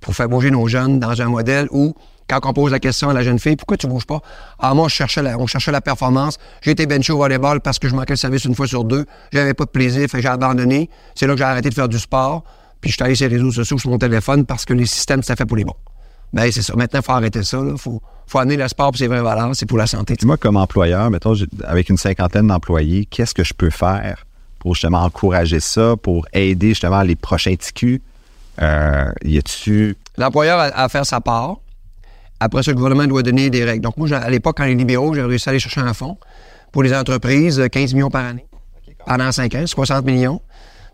Speaker 6: pour faire bouger nos jeunes dans un modèle où, quand on pose la question à la jeune fille, pourquoi tu bouges pas? Ah, moi, je cherchais la, on cherchait la performance. J'ai été benché au volleyball parce que je manquais le service une fois sur deux. J'avais pas de plaisir, fait j'ai abandonné. C'est là que j'ai arrêté de faire du sport. Puis je suis allé sur les réseaux sociaux sur mon téléphone parce que les systèmes, c'est fait pour les bons. Ben, c'est ça. Maintenant, il faut arrêter ça. Il faut, faut amener le sport pour ses vraies valeurs. C'est pour la santé.
Speaker 2: Moi, comme employeur, mettons, avec une cinquantaine d'employés, qu'est-ce que je peux faire pour justement encourager ça, pour aider justement les prochains TQ? Euh, y a-tu.
Speaker 6: L'employeur a à faire sa part. Après ça, le gouvernement doit donner des règles. Donc, moi, à l'époque, quand les libéraux, j'ai réussi à aller chercher un fonds pour les entreprises, euh, 15 millions par année. Pendant 5 ans, 60 millions.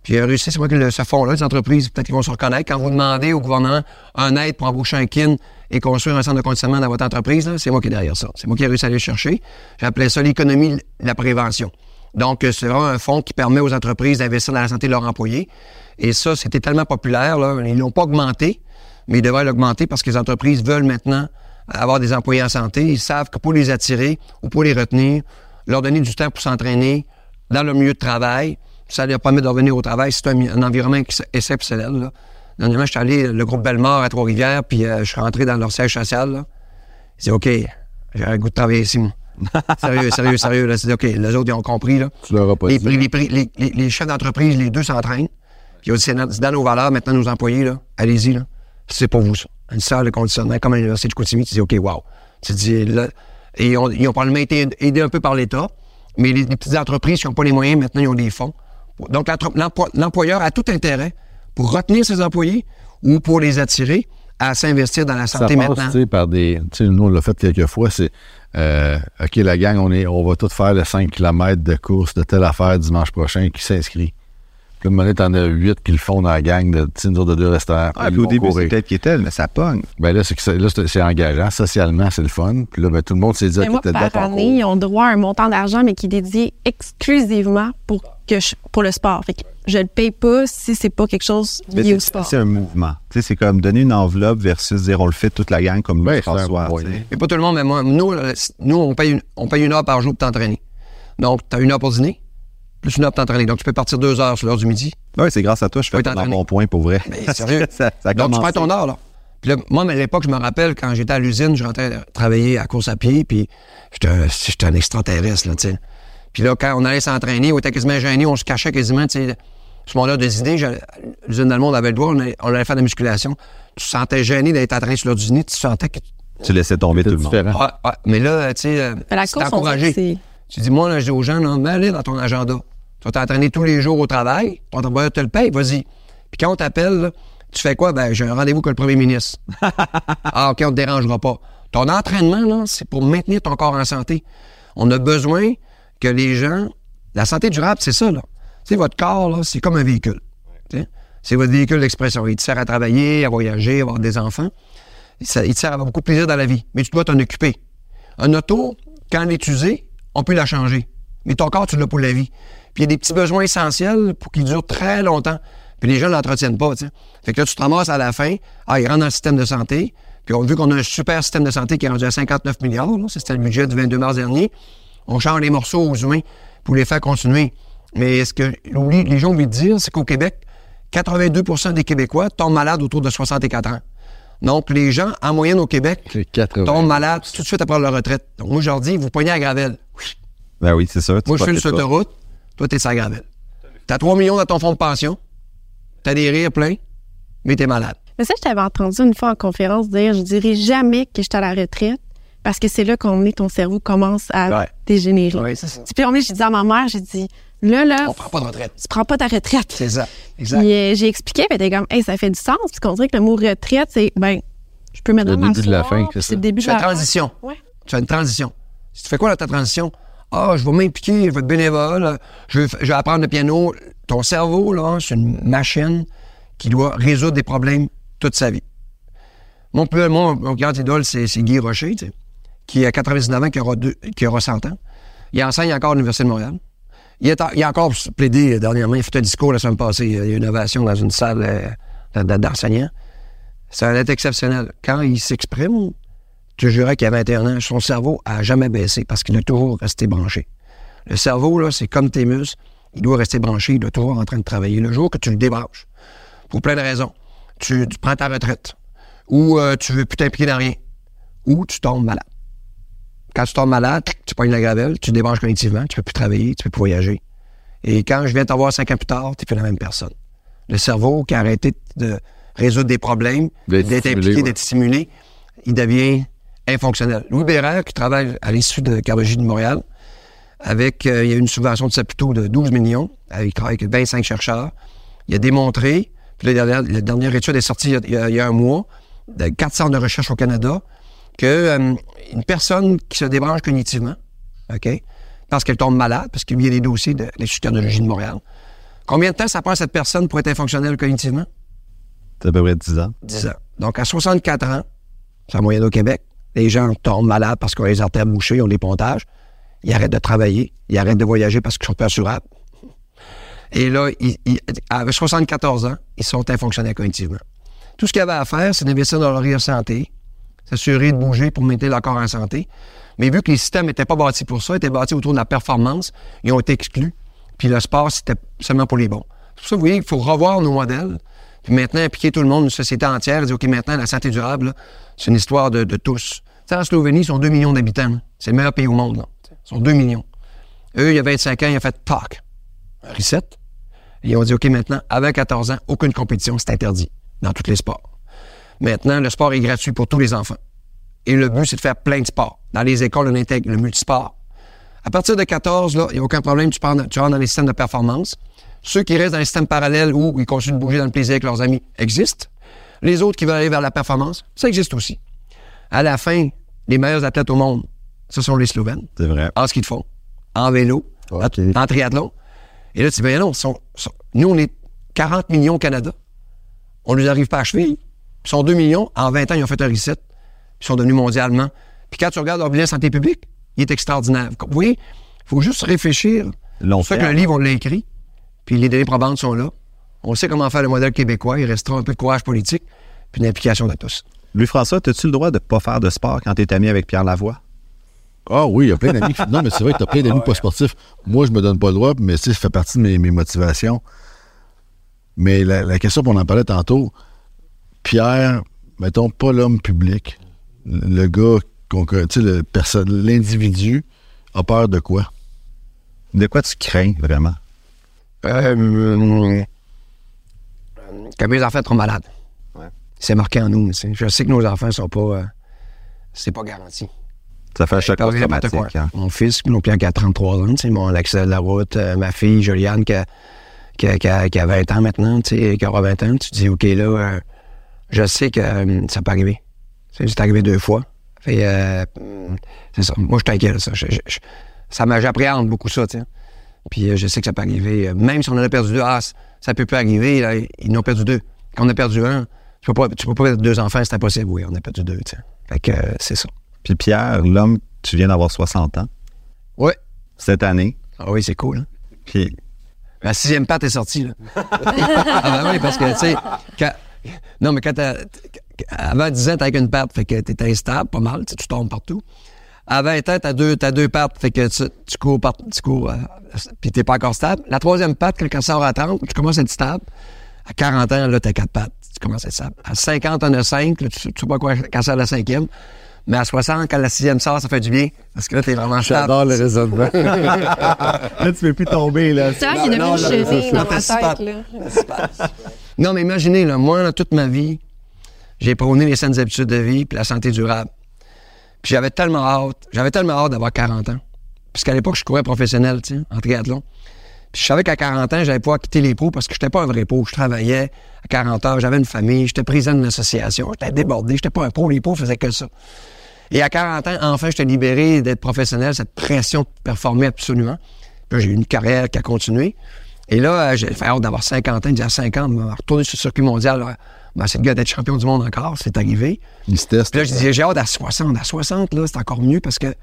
Speaker 6: Puis j'ai réussi, c'est moi que le- ce fonds-là, les entreprises, peut-être qu'ils vont se reconnaître. Quand vous demandez au gouvernement un aide pour embaucher un kin et construire un centre de conditionnement dans votre entreprise, c'est moi qui est derrière ça. C'est moi qui ai réussi à aller le chercher. J'appelais ça l'économie de la prévention. Donc, euh, c'est vraiment un fonds qui permet aux entreprises d'investir dans la santé de leurs employés. Et ça, c'était tellement populaire, là. Ils l'ont pas augmenté, mais ils devraient l'augmenter parce que les entreprises veulent maintenant avoir des employés en santé. Ils savent que pour les attirer ou pour les retenir, leur donner du temps pour s'entraîner dans leur milieu de travail, ça leur permet de revenir au travail. C'est un, un environnement ex- exceptionnel. Là. Dernièrement, je suis allé, le groupe Bellemare à Trois-Rivières, puis euh, je suis rentré dans leur siège social. Là. C'est OK, j'ai un goût de travailler ici, moi. sérieux, sérieux, sérieux. Là, c'est OK. Les autres, ils ont compris. Là.
Speaker 3: Tu leur as pas
Speaker 6: Les,
Speaker 3: dit.
Speaker 6: les, les, chefs d'entreprise, les deux s'entraînent. Puis ils ont dit, c'est dans, c'est dans nos valeurs, maintenant, nos employés, là, allez-y, là. C'est pour vous, ça. Une salle de conditionnement comme à l'Université de Chicoutimi, tu dis, OK, wow. Tu dis, là, et ils ont, ils ont probablement été aidés un peu par l'État, mais les, les petites entreprises qui n'ont pas les moyens, maintenant, ils ont des fonds. Donc, l'employeur a tout intérêt pour retenir ses employés ou pour les attirer à s'investir dans la
Speaker 3: Ça
Speaker 6: santé
Speaker 3: passe,
Speaker 6: maintenant.
Speaker 3: par des... Tu sais, nous, on l'a fait quelques fois, c'est... euh, OK, la gang, on, est, on va tout faire le 5 km de course de telle affaire dimanche prochain. Qui s'inscrit? Puis là, à un moment donné, t'en as 8 qui le font dans la gang de, nous autres, de deux restaurants.
Speaker 2: Ah, puis au début, c'est peut-être qui était, mais ça pogne.
Speaker 3: Ben là, c'est que ça- là, c'est c'est engageant. Socialement, c'est le fun. Puis là, ben, tout le monde s'est dit,
Speaker 5: Mais
Speaker 3: OK, de
Speaker 5: par année, ils ont droit à un montant d'argent, mais qui est dédié exclusivement pour, que je- pour le sport. Fait que je le paye pas si c'est pas quelque chose
Speaker 2: Mais
Speaker 5: lié au
Speaker 2: c'est-
Speaker 5: sport.
Speaker 2: C'est un mouvement. Tu sais, c'est comme donner une enveloppe versus dire on le fait toute la gang comme
Speaker 3: Ben,
Speaker 2: François.
Speaker 6: Et pas tout le monde, mais moi, nous, nous on, paye une, on paye une heure par jour pour t'entraîner. Donc, tu as une heure pour dîner, plus une heure pour t'entraîner. Donc, tu peux partir deux heures sur l'heure du midi.
Speaker 2: Ouais, c'est grâce à toi, je fais
Speaker 6: Oui,
Speaker 2: dans
Speaker 6: t'entraîner.
Speaker 2: mon point pour vrai.
Speaker 6: Mais sérieux?
Speaker 2: ça, ça
Speaker 6: Donc, tu fais ton heure, là. Puis là, moi, à l'époque, je me rappelle, quand j'étais à l'usine, je rentrais travailler à course à pied, puis j'étais un, j'étais un extraterrestre, là, tu sais. Puis là, quand on allait s'entraîner, on était quasiment gêné, on se cachait quasiment, tu sais. Sur mon heure de dîner, j'allais- l'usine d'Allemand, on avait le doigt, on allait, on allait faire de la musculation. Tu te sentais gêné d'être entraîné sur l'heure du dîner, tu sentais que...
Speaker 2: Tu laissais tomber tout le monde.
Speaker 3: différent.
Speaker 6: Ouais, ouais. Mais là, tu sais, euh,
Speaker 5: Mais
Speaker 6: c'est encouragé. Tu dis, moi, là, je dis aux gens, là, mets aller dans ton agenda. Tu vas t'entraîner tous les jours au travail, ton employeur te le paye, vas-y. Puis quand on t'appelle, tu fais quoi? Ben, j'ai un rendez-vous avec le premier ministre. ah, OK, on te dérangera pas. Ton entraînement, là, c'est pour maintenir ton corps en santé. On a besoin que les gens. La santé durable, c'est ça, là. Tu sais, votre corps, là, c'est comme un véhicule. C'est votre véhicule d'expression. Il te sert à travailler, à voyager, à avoir des enfants. Il te sert à avoir beaucoup de plaisir dans la vie. Mais tu dois t'en occuper. Un auto, quand elle est usée, on peut la changer. Mais ton corps, tu l'as pour la vie. Puis il y a des petits besoins essentiels pour qu'ils durent très longtemps. Puis les gens ne l'entretiennent pas, tu sais. Fait que là, tu te ramasses à la fin, ah, ils rentrent dans le système de santé. Puis on, vu qu'on a un super système de santé qui est rendu à 59 milliards, c'était le budget du 22 mars dernier, on change les morceaux aux humains pour les faire continuer. Mais ce que les gens oublient de dire, c'est qu'au Québec, 82% des Québécois tombent malades autour de 64 ans. Donc, les gens, en moyenne au Québec,
Speaker 3: C'est 80.
Speaker 6: tombent malades tout de suite après leur retraite. Donc, moi, je leur dis, vous pognez à Gravel.
Speaker 2: Ben oui, c'est sûr.
Speaker 6: Moi, je suis
Speaker 2: profites
Speaker 6: sur l'autoroute. Toi, t'es sur la Gravel. T'as 3 millions dans ton fonds de pension. T'as des rires pleins, mais t'es malade.
Speaker 5: Mais ça, je t'avais entendu une fois en conférence dire je dirais jamais que je suis à la retraite parce que c'est là qu'on est, ton cerveau commence à
Speaker 6: Ouais.
Speaker 5: dégénérer.
Speaker 6: Oui, c'est ça.
Speaker 5: Puis on est, j'ai dit à ma mère, j'ai dit là, là,
Speaker 6: On prend pas de retraite.
Speaker 5: tu prends pas ta retraite.
Speaker 6: C'est ça. Exact.
Speaker 5: Puis euh, j'ai expliqué, puis elle était comme, hey, ça fait du sens, parce qu'on dirait que le mot retraite, c'est, ben, je peux mettre
Speaker 3: Le début de la fin, c'est ça.
Speaker 5: C'est le début
Speaker 6: Tu
Speaker 5: de
Speaker 6: fais
Speaker 5: la fin.
Speaker 6: transition.
Speaker 5: Ouais.
Speaker 6: Tu fais une transition. Si tu fais quoi dans ta transition? Ah, je vais m'impliquer, je vais être bénévole, je vais, apprendre le piano. Ton cerveau, là, c'est une machine qui doit résoudre des problèmes toute sa vie. Mon, plus, mon, grand idole, c'est Guy Rocher, tu sais, qui a 99 ans, qui aura, deux- qui aura 100 ans. Il enseigne encore à l'Université de Montréal. Il, est a encore plaidé euh, dernièrement, il fait un discours la semaine passée, il y a une ovation dans une salle euh, d'enseignants. Ça va être exceptionnel. Quand il s'exprime, tu jurais qu'il y a 21 ans, son cerveau a jamais baissé parce qu'il a toujours resté branché. Le cerveau, là, c'est comme tes muscles. Il doit rester branché, il doit toujours en train de travailler. Le jour que tu le débranches, pour plein de raisons, tu, tu prends ta retraite, ou euh, tu veux plus t'impliquer dans rien, ou tu tombes malade. Quand tu tombes malade, tu pognes la gravelle, tu te débranches cognitivement, tu peux plus travailler, tu peux plus voyager. Et quand je viens t'avoir cinq ans plus tard, tu plus la même personne. Le cerveau qui a arrêté de résoudre des problèmes,
Speaker 3: D'être
Speaker 6: impliqué,
Speaker 3: ouais.
Speaker 6: d'être stimulé, il devient infonctionnel. Louis Bérère, qui travaille à l'Institut de cardiologie de Montréal, avec, euh, il y a eu une subvention de Saputo de 12 millions, avec, il travaille avec 25 chercheurs. Il a démontré, puis la dernière, la dernière étude est sortie il y a, il y un mois, de 4 centres de recherche au Canada, que euh, une personne qui se débranche cognitivement, OK, parce qu'elle tombe malade, parce qu'il y a des dossiers de l'Institut de cardiologie de Montréal, combien de temps ça prend à cette personne pour être infonctionnelle cognitivement?
Speaker 2: C'est à peu près 10 ans.
Speaker 6: 10 ans. Donc, à 64 ans, c'est la moyenne au Québec, les gens tombent malades parce qu'ils ont les artères bouchées, ils ont des pontages. Ils arrêtent de travailler, ils arrêtent de voyager parce qu'ils sont pas assurables. Et là, ils, avec 74 ans, ils sont infonctionnels cognitivement. Tout ce qu'ils avaient à faire, c'est d'investir dans leur santé, s'assurer de bouger pour maintenir leur corps en santé. Mais vu que les systèmes n'étaient pas bâtis pour ça, étaient bâtis autour de la performance, ils ont été exclus. Puis le sport, c'était seulement pour les bons. C'est pour ça, vous voyez, il faut revoir nos modèles. Puis maintenant, impliquer tout le monde, une société entière, et dire, OK, maintenant, la santé durable, c'est une histoire de tous. Sais, en Slovénie, ils sont 2 millions d'habitants. C'est le meilleur pays au monde. Là. Ils sont 2 millions. Eux, il y a 25 ans, ils ont fait TAC, un reset. Et ils ont dit, OK, maintenant, avant 14 ans, aucune compétition, c'est interdit dans tous les sports. Maintenant, le sport est gratuit pour tous les enfants. Et le but, c'est de faire plein de sports. Dans les écoles, on intègre le multisport. À partir de 14, là, il n'y a aucun problème, tu, tu rentres dans les systèmes de performance. Ceux qui restent dans les systèmes parallèles où ils continuent de bouger dans le plaisir avec leurs amis existent. Les autres qui veulent aller vers la performance, ça existe aussi. À la fin, les meilleurs athlètes au monde, ce sont les Slovènes,
Speaker 2: C'est vrai.
Speaker 6: en ski de fond, en vélo, en triathlon. Et là, tu dis, ben non, ils sont- sont- nous, on est 40 millions au Canada. On ne les arrive pas à cheville. Ils sont 2 millions. En 20 ans, ils ont fait un reset. Ils sont devenus mondialement. Puis quand tu regardes leur bilan santé publique, il est extraordinaire. Vous voyez, il faut juste réfléchir. C'est ça que le livre, on l'a écrit. Puis les données probantes sont là. On sait comment faire le modèle québécois. Il restera un peu de courage politique, puis une implication de tous.
Speaker 2: Louis-François, as-tu le droit de ne pas faire de sport quand tu es ami avec Pierre Lavoie?
Speaker 3: Ah oui, il y a plein d'amis. qui- Non, mais c'est vrai que tu as plein d'amis pas sportifs. Moi, je me donne pas le droit, mais ça fait partie de mes, mes motivations. Mais la, la question qu'on en parlait tantôt, Pierre, mettons, pas l'homme public, le gars, qu'on- tu sais, le perso- l'individu, a peur de quoi?
Speaker 2: De quoi tu crains vraiment?
Speaker 6: Euh, que mes enfants seront malades. C'est marqué en nous. Je sais que nos enfants sont pas. euh, c'est pas garanti.
Speaker 2: Ça fait
Speaker 6: n'importe
Speaker 2: traumatique.
Speaker 6: quoi.
Speaker 2: hein?
Speaker 6: Mon fils, mon qui a 33 ans, tu sais, mon accès de la route, euh, ma fille Juliane qui a, qui, a, qui a- qui a 20 ans maintenant, qui aura 20 ans, tu te dis, OK, là, euh, je sais que ça peut arriver. C'est arrivé deux fois. C'est ça. Moi, je de ça. Je- je- je- ça j'appréhende beaucoup ça. Puis je sais que ça peut arriver. Même si on en a perdu deux, ah, ça peut pas arriver. Là, ils en ont perdu deux. Quand on a perdu un, tu peux pas, tu peux pas perdre deux enfants, c'est impossible. Oui, on a perdu deux, tu sais. Fait que euh, c'est ça.
Speaker 2: Puis Pierre, l'homme, tu viens d'avoir 60 ans
Speaker 6: Ouais.
Speaker 2: cette année.
Speaker 6: Ah oui, c'est cool, hein?
Speaker 2: Puis
Speaker 6: La sixième patte est sortie, là. ah ben oui, parce que, tu sais, quand- non, mais quand t'as, avant 10 ans, t'as avec une patte, fait que t'es instable, pas mal, tu tombes partout. À 20 ans, t'as deux, deux pattes, fait que tu, tu cours, par, tu cours, euh, puis t'es pas encore stable. La troisième patte, quand ça sort à 30, tu commences à être stable. À 40 ans, là, t'as quatre pattes, tu commences à être stable. À 50, t'en as cinq, là, tu, tu sais pas quoi, quand sort la cinquième. Mais à 60, quand la sixième sort, ça fait du bien, parce que là, t'es vraiment stable.
Speaker 3: J'adore le raisonnement.
Speaker 2: là, tu peux plus tomber. Là.
Speaker 5: C'est vrai qu'il chéri
Speaker 6: non,
Speaker 5: dans ma tête, là.
Speaker 6: Non, mais imaginez, là, moi, là, toute ma vie, j'ai prôné les saines habitudes de vie puis la santé durable. Puis j'avais tellement hâte, j'avais tellement hâte d'avoir 40 ans. Puisqu'à l'époque, je courais professionnel, tu sais, en triathlon. Je savais qu'à 40 ans, j'allais pouvoir quitter les pros parce que j'étais pas un vrai pro. Je travaillais à 40 heures, j'avais une famille, j'étais président d'une association, j'étais débordé, j'étais pas un pro. Les pros faisaient que ça. Et à 40 ans, enfin, j'étais libéré d'être professionnel, cette pression de performer absolument. Puis là, j'ai eu une carrière qui a continué. Et là, euh, j'ai fait hâte d'avoir 50 ans. À 50, me retourner sur le circuit mondial. là, Ben, c'est le gars d'être champion du monde encore. C'est arrivé.
Speaker 3: Il se teste.
Speaker 6: Puis là, je disais, j'ai hâte à 60. À 60, là, c'est encore mieux parce que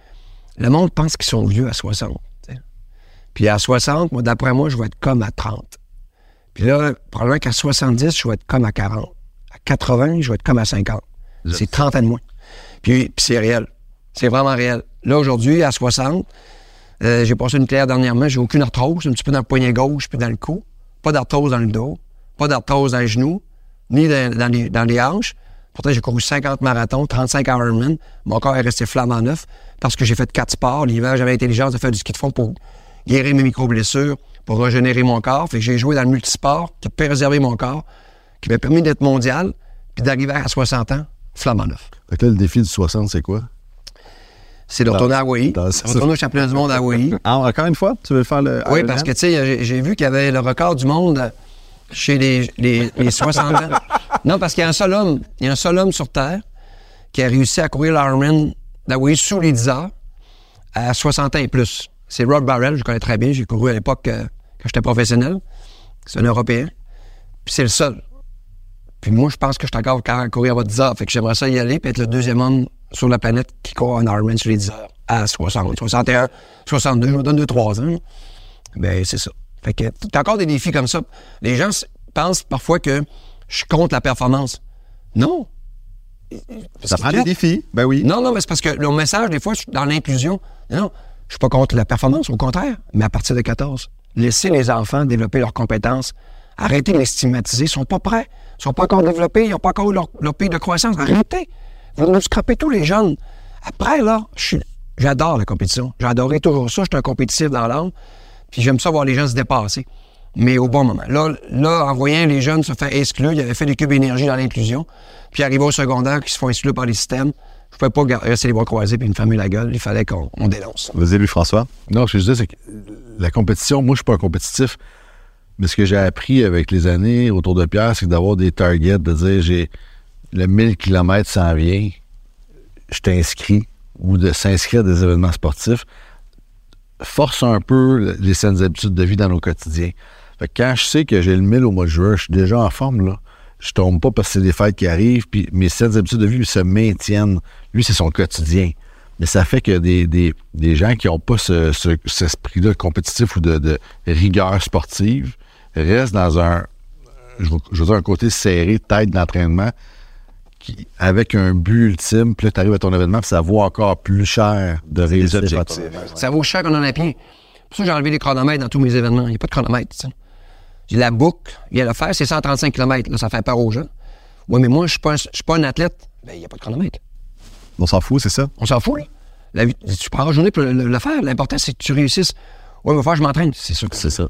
Speaker 6: le monde pense qu'ils sont vieux à 60. Puis à 60, moi, d'après moi, je vais être comme à 30. Puis là, probablement qu'à 70, je vais être comme à 40. À 80, je vais être comme à 50. C'est 30 ans de moins. Puis, puis c'est réel. C'est vraiment réel. Là, aujourd'hui, à 60, euh, j'ai passé une claire dernièrement, j'ai aucune arthrose, un petit peu dans le poignet gauche puis dans le cou. Pas d'arthrose dans le dos, pas d'arthrose dans les genoux, ni dans, dans les, dans les hanches. Pourtant, j'ai couru 50 marathons, 35 Ironman. Mon corps est resté flamant neuf parce que j'ai fait quatre sports. L'hiver, j'avais l'intelligence de faire du ski de fond pour guérir mes micro-blessures, pour régénérer mon corps. Fait que j'ai joué dans le multisport qui a préservé mon corps, qui m'a permis d'être mondial, puis d'arriver à 60 ans, flamant neuf.
Speaker 3: Fait que là, le défi du 60, c'est quoi?
Speaker 6: C'est de retourner à Hawaï.
Speaker 3: dans-
Speaker 6: Retourner au championnat du monde à Hawaï.
Speaker 2: Ah, encore une fois, tu veux faire le.
Speaker 6: Oui, parce que, tu sais, j'ai- vu qu'il y avait le record du monde chez les, les, les 60 ans. Non, parce qu'il y a un seul homme, il y a un seul homme sur Terre qui a réussi à courir l'Ironman d'Hawaii sous les 10 heures à 60 ans et plus. C'est Rod Barrell, je connais très bien. J'ai couru à l'époque euh, quand j'étais professionnel. C'est un Européen. Puis c'est le seul. Puis moi, je pense que je suis encore de courir à 10 heures. Fait que j'aimerais ça y aller puis être le deuxième homme sur la planète qui court un Ironman sur les 10 heures à 60, 61, 62. Je me donne 2-3 ans. Ben, c'est ça. Fait que t'as encore des défis comme ça. Les gens pensent parfois que je contre la performance. Non.
Speaker 2: Ça prend des défis. Ben oui.
Speaker 6: Non, non, mais c'est parce que le message, des fois, je suis dans l'inclusion. Non, je suis pas contre la performance, au contraire. Mais à partir de 14, laissez les enfants développer leurs compétences. Arrêtez de les stigmatiser. Ils sont pas prêts. Ils sont pas encore développés. Ils n'ont pas encore eu leur, leur pic de croissance. Arrêtez. Vous nous scrapez tous les jeunes. Après, là, j'adore la compétition. J'ai toujours ça. Je suis un compétitif dans l'âme. Puis j'aime ça voir les gens se dépasser. Mais au bon moment. Là, là, en voyant les jeunes se faire exclure, il avait fait des cubes énergie dans l'inclusion. Puis arrivé au secondaire, qui se font exclure par les systèmes. Je pouvais pas rester les bras croisés puis me fermer la gueule. Il fallait qu'on on dénonce.
Speaker 2: Vas-y, Louis-François.
Speaker 3: Non, ce que je disais, c'est que la compétition, moi, je suis pas un compétitif, mais ce que j'ai appris avec les années autour de Pierre, c'est que d'avoir des targets, de dire j'ai le 1000 km s'en vient, je t'inscris, ou de s'inscrire à des événements sportifs, force un peu les saines habitudes de vie dans nos quotidiens. Fait que quand je sais que j'ai le 1000 au mois de juin, je suis déjà en forme, là. Je tombe pas parce que c'est des fêtes qui arrivent, puis mes saines habitudes de vie se maintiennent. Lui, c'est son quotidien. Mais ça fait que des, des, des gens qui n'ont pas ce, ce- cet esprit-là compétitif ou de, de rigueur sportive, reste dans un, je veux, dire, un côté serré, tête d'entraînement, qui, avec un but ultime, puis là, tu arrives à ton événement, puis ça vaut encore plus cher de
Speaker 2: objectifs.
Speaker 3: événement.
Speaker 6: Ça vaut cher qu'on en a plein. Pour ça, j'ai enlevé les chronomètres dans tous mes événements. Il n'y a pas de chronomètre. tu sais. J'ai la boucle, il y a l'affaire, c'est 135 km. Là, ça fait peur aux gens. Oui, mais moi, je ne suis, pas un- je suis pas un athlète. Ben, il n'y a pas de chronomètre.
Speaker 2: On s'en fout, c'est ça?
Speaker 6: On s'en fout, là. La tu prends la journée pour le, le- le faire. L'important, c'est que tu réussisses. Oui, mais il va falloir que je m'entraîne. C'est sûr que
Speaker 2: C'est ça.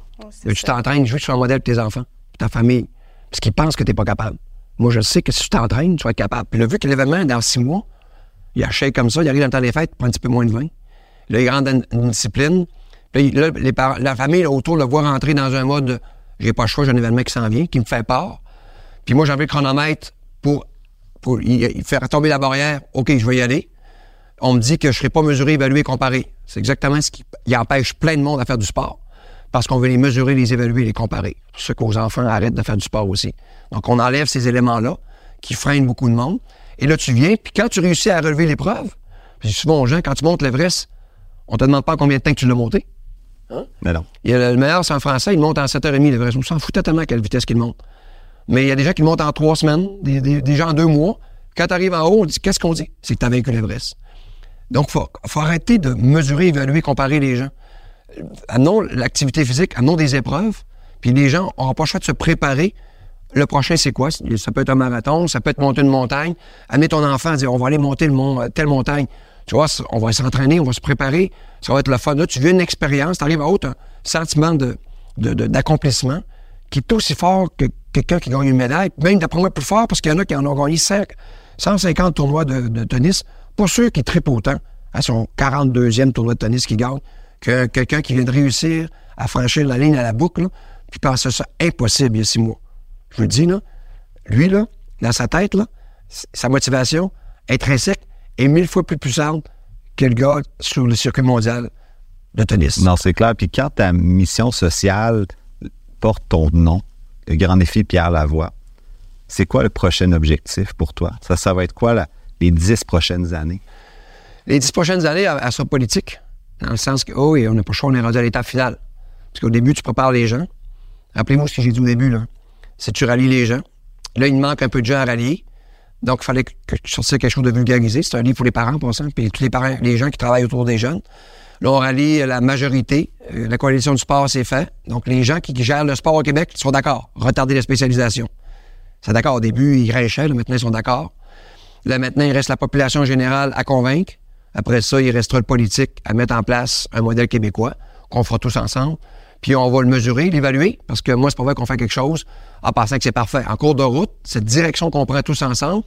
Speaker 6: Tu t'entraînes, je veux que tu sois un modèle pour tes enfants, pour ta famille. Parce qu'ils pensent que tu n'es pas capable. Moi, je sais que si tu t'entraînes, tu vas être capable. Puis là, vu que l'événement dans six mois, il achète comme ça, il arrive dans le temps des fêtes, il prend un petit peu moins de vin. Là, il rentre dans une- une discipline. Puis là, les parents- la famille là, autour le voit rentrer dans un mode de, j'ai pas le choix, j'ai un événement qui s'en vient, qui me fait peur. Puis moi, j'ai enlevé le chronomètre pour, faire tomber la barrière. OK, je vais y aller. On me dit que je serai pas mesuré, évalué, comparé. C'est exactement ce qui empêche plein de monde à faire du sport. Parce qu'on veut les mesurer, les évaluer, les comparer. Ce qu'aux enfants arrêtent de faire du sport aussi. Donc, on enlève ces éléments-là qui freinent beaucoup de monde. Et là, tu viens, puis quand tu réussis à relever l'épreuve, puis souvent aux gens, quand tu montes l'Everest, on te demande pas combien de temps tu l'as monté.
Speaker 2: Mais non.
Speaker 6: Il y a le, le meilleur, c'est en français, il monte en 7h30 l'Everest. On s'en fout totalement à quelle vitesse qu'il monte. Mais il y a des gens qui le montent en trois semaines, des, des- des gens en deux mois. Quand tu arrives en haut, on dit qu'est-ce qu'on dit? C'est que tu as vaincu l'Everest. Donc, il faut, faut arrêter de mesurer, évaluer, comparer les gens. Amenons l'activité physique, amenons des épreuves, puis les gens n'auront pas le choix de se préparer. Le prochain, c'est quoi? Ça peut être un marathon, ça peut être monter une montagne. Amener ton enfant à dire on va aller monter le mont, telle montagne. Tu vois, on va s'entraîner, on va se préparer. Ça va être le fun. Là, tu vis une expérience, tu arrives à haut, un sentiment d'accomplissement qui est aussi fort que quelqu'un qui gagne une médaille. Même d'après moi, plus fort parce qu'il y en a qui en ont gagné 5 150 tournois de, tennis. Pas sûr qu'il triple autant à son 42e tournoi de tennis qu'il gagne que quelqu'un qui vient de réussir à franchir la ligne à la boucle, puis pensait ça impossible il y a six mois. Je vous dis, là, lui, là, dans sa tête, sa motivation intrinsèque est mille fois plus puissante que le gars sur le circuit mondial de tennis?
Speaker 2: Non, c'est clair. Puis quand ta mission sociale porte ton nom, le grand défi Pierre Lavoie, c'est quoi le prochain objectif pour toi? Ça, ça va être quoi la- les dix prochaines années?
Speaker 6: Les dix prochaines années, elle, elle sera politique. Dans le sens que, oh, et on n'a pas choix, on est rendu à l'étape finale. Parce qu'au début, tu prépares les gens. Rappelez-moi ce que j'ai dit au début, là. C'est que tu rallies les gens. Là, il manque un peu de gens à rallier. Donc, il fallait que je sortisse quelque chose de vulgarisé. C'est un livre pour les parents, pour ça, puis tous les parents, les gens qui travaillent autour des jeunes. Là, on rallie la majorité. Euh, La coalition du sport, c'est fait. Donc, les gens qui, qui gèrent le sport au Québec sont d'accord. Retarder la spécialisation. C'est d'accord. Au début, ils grinchaient. Là, maintenant, ils sont d'accord. Là, maintenant, il reste la population générale à convaincre. Après ça, il restera le politique à mettre en place un modèle québécois qu'on fera tous ensemble. Puis on va le mesurer, l'évaluer, parce que moi, c'est pas vrai qu'on fait quelque chose en pensant que c'est parfait. En cours de route, cette direction qu'on prend tous ensemble,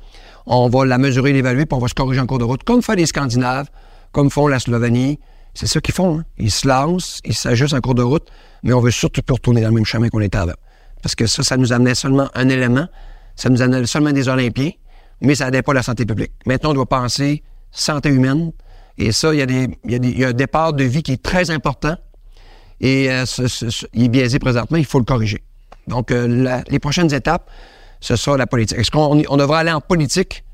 Speaker 6: on va la mesurer, l'évaluer, puis on va se corriger en cours de route, comme font les Scandinaves, comme font la Slovénie. C'est ça qu'ils font. hein. Ils se lancent, ils s'ajustent en cours de route, mais on veut surtout plus retourner dans le même chemin qu'on était avant. Parce que ça, ça nous amenait seulement un élément, ça nous amenait seulement des Olympiens, mais ça n'aidait pas la santé publique. Maintenant, on doit penser santé humaine, et ça, il y, a un départ de vie qui est très important, et euh, il est biaisé présentement, il faut le corriger. Donc, euh, les prochaines étapes, ce sera la politique. Est-ce qu'on on devrait aller en politique,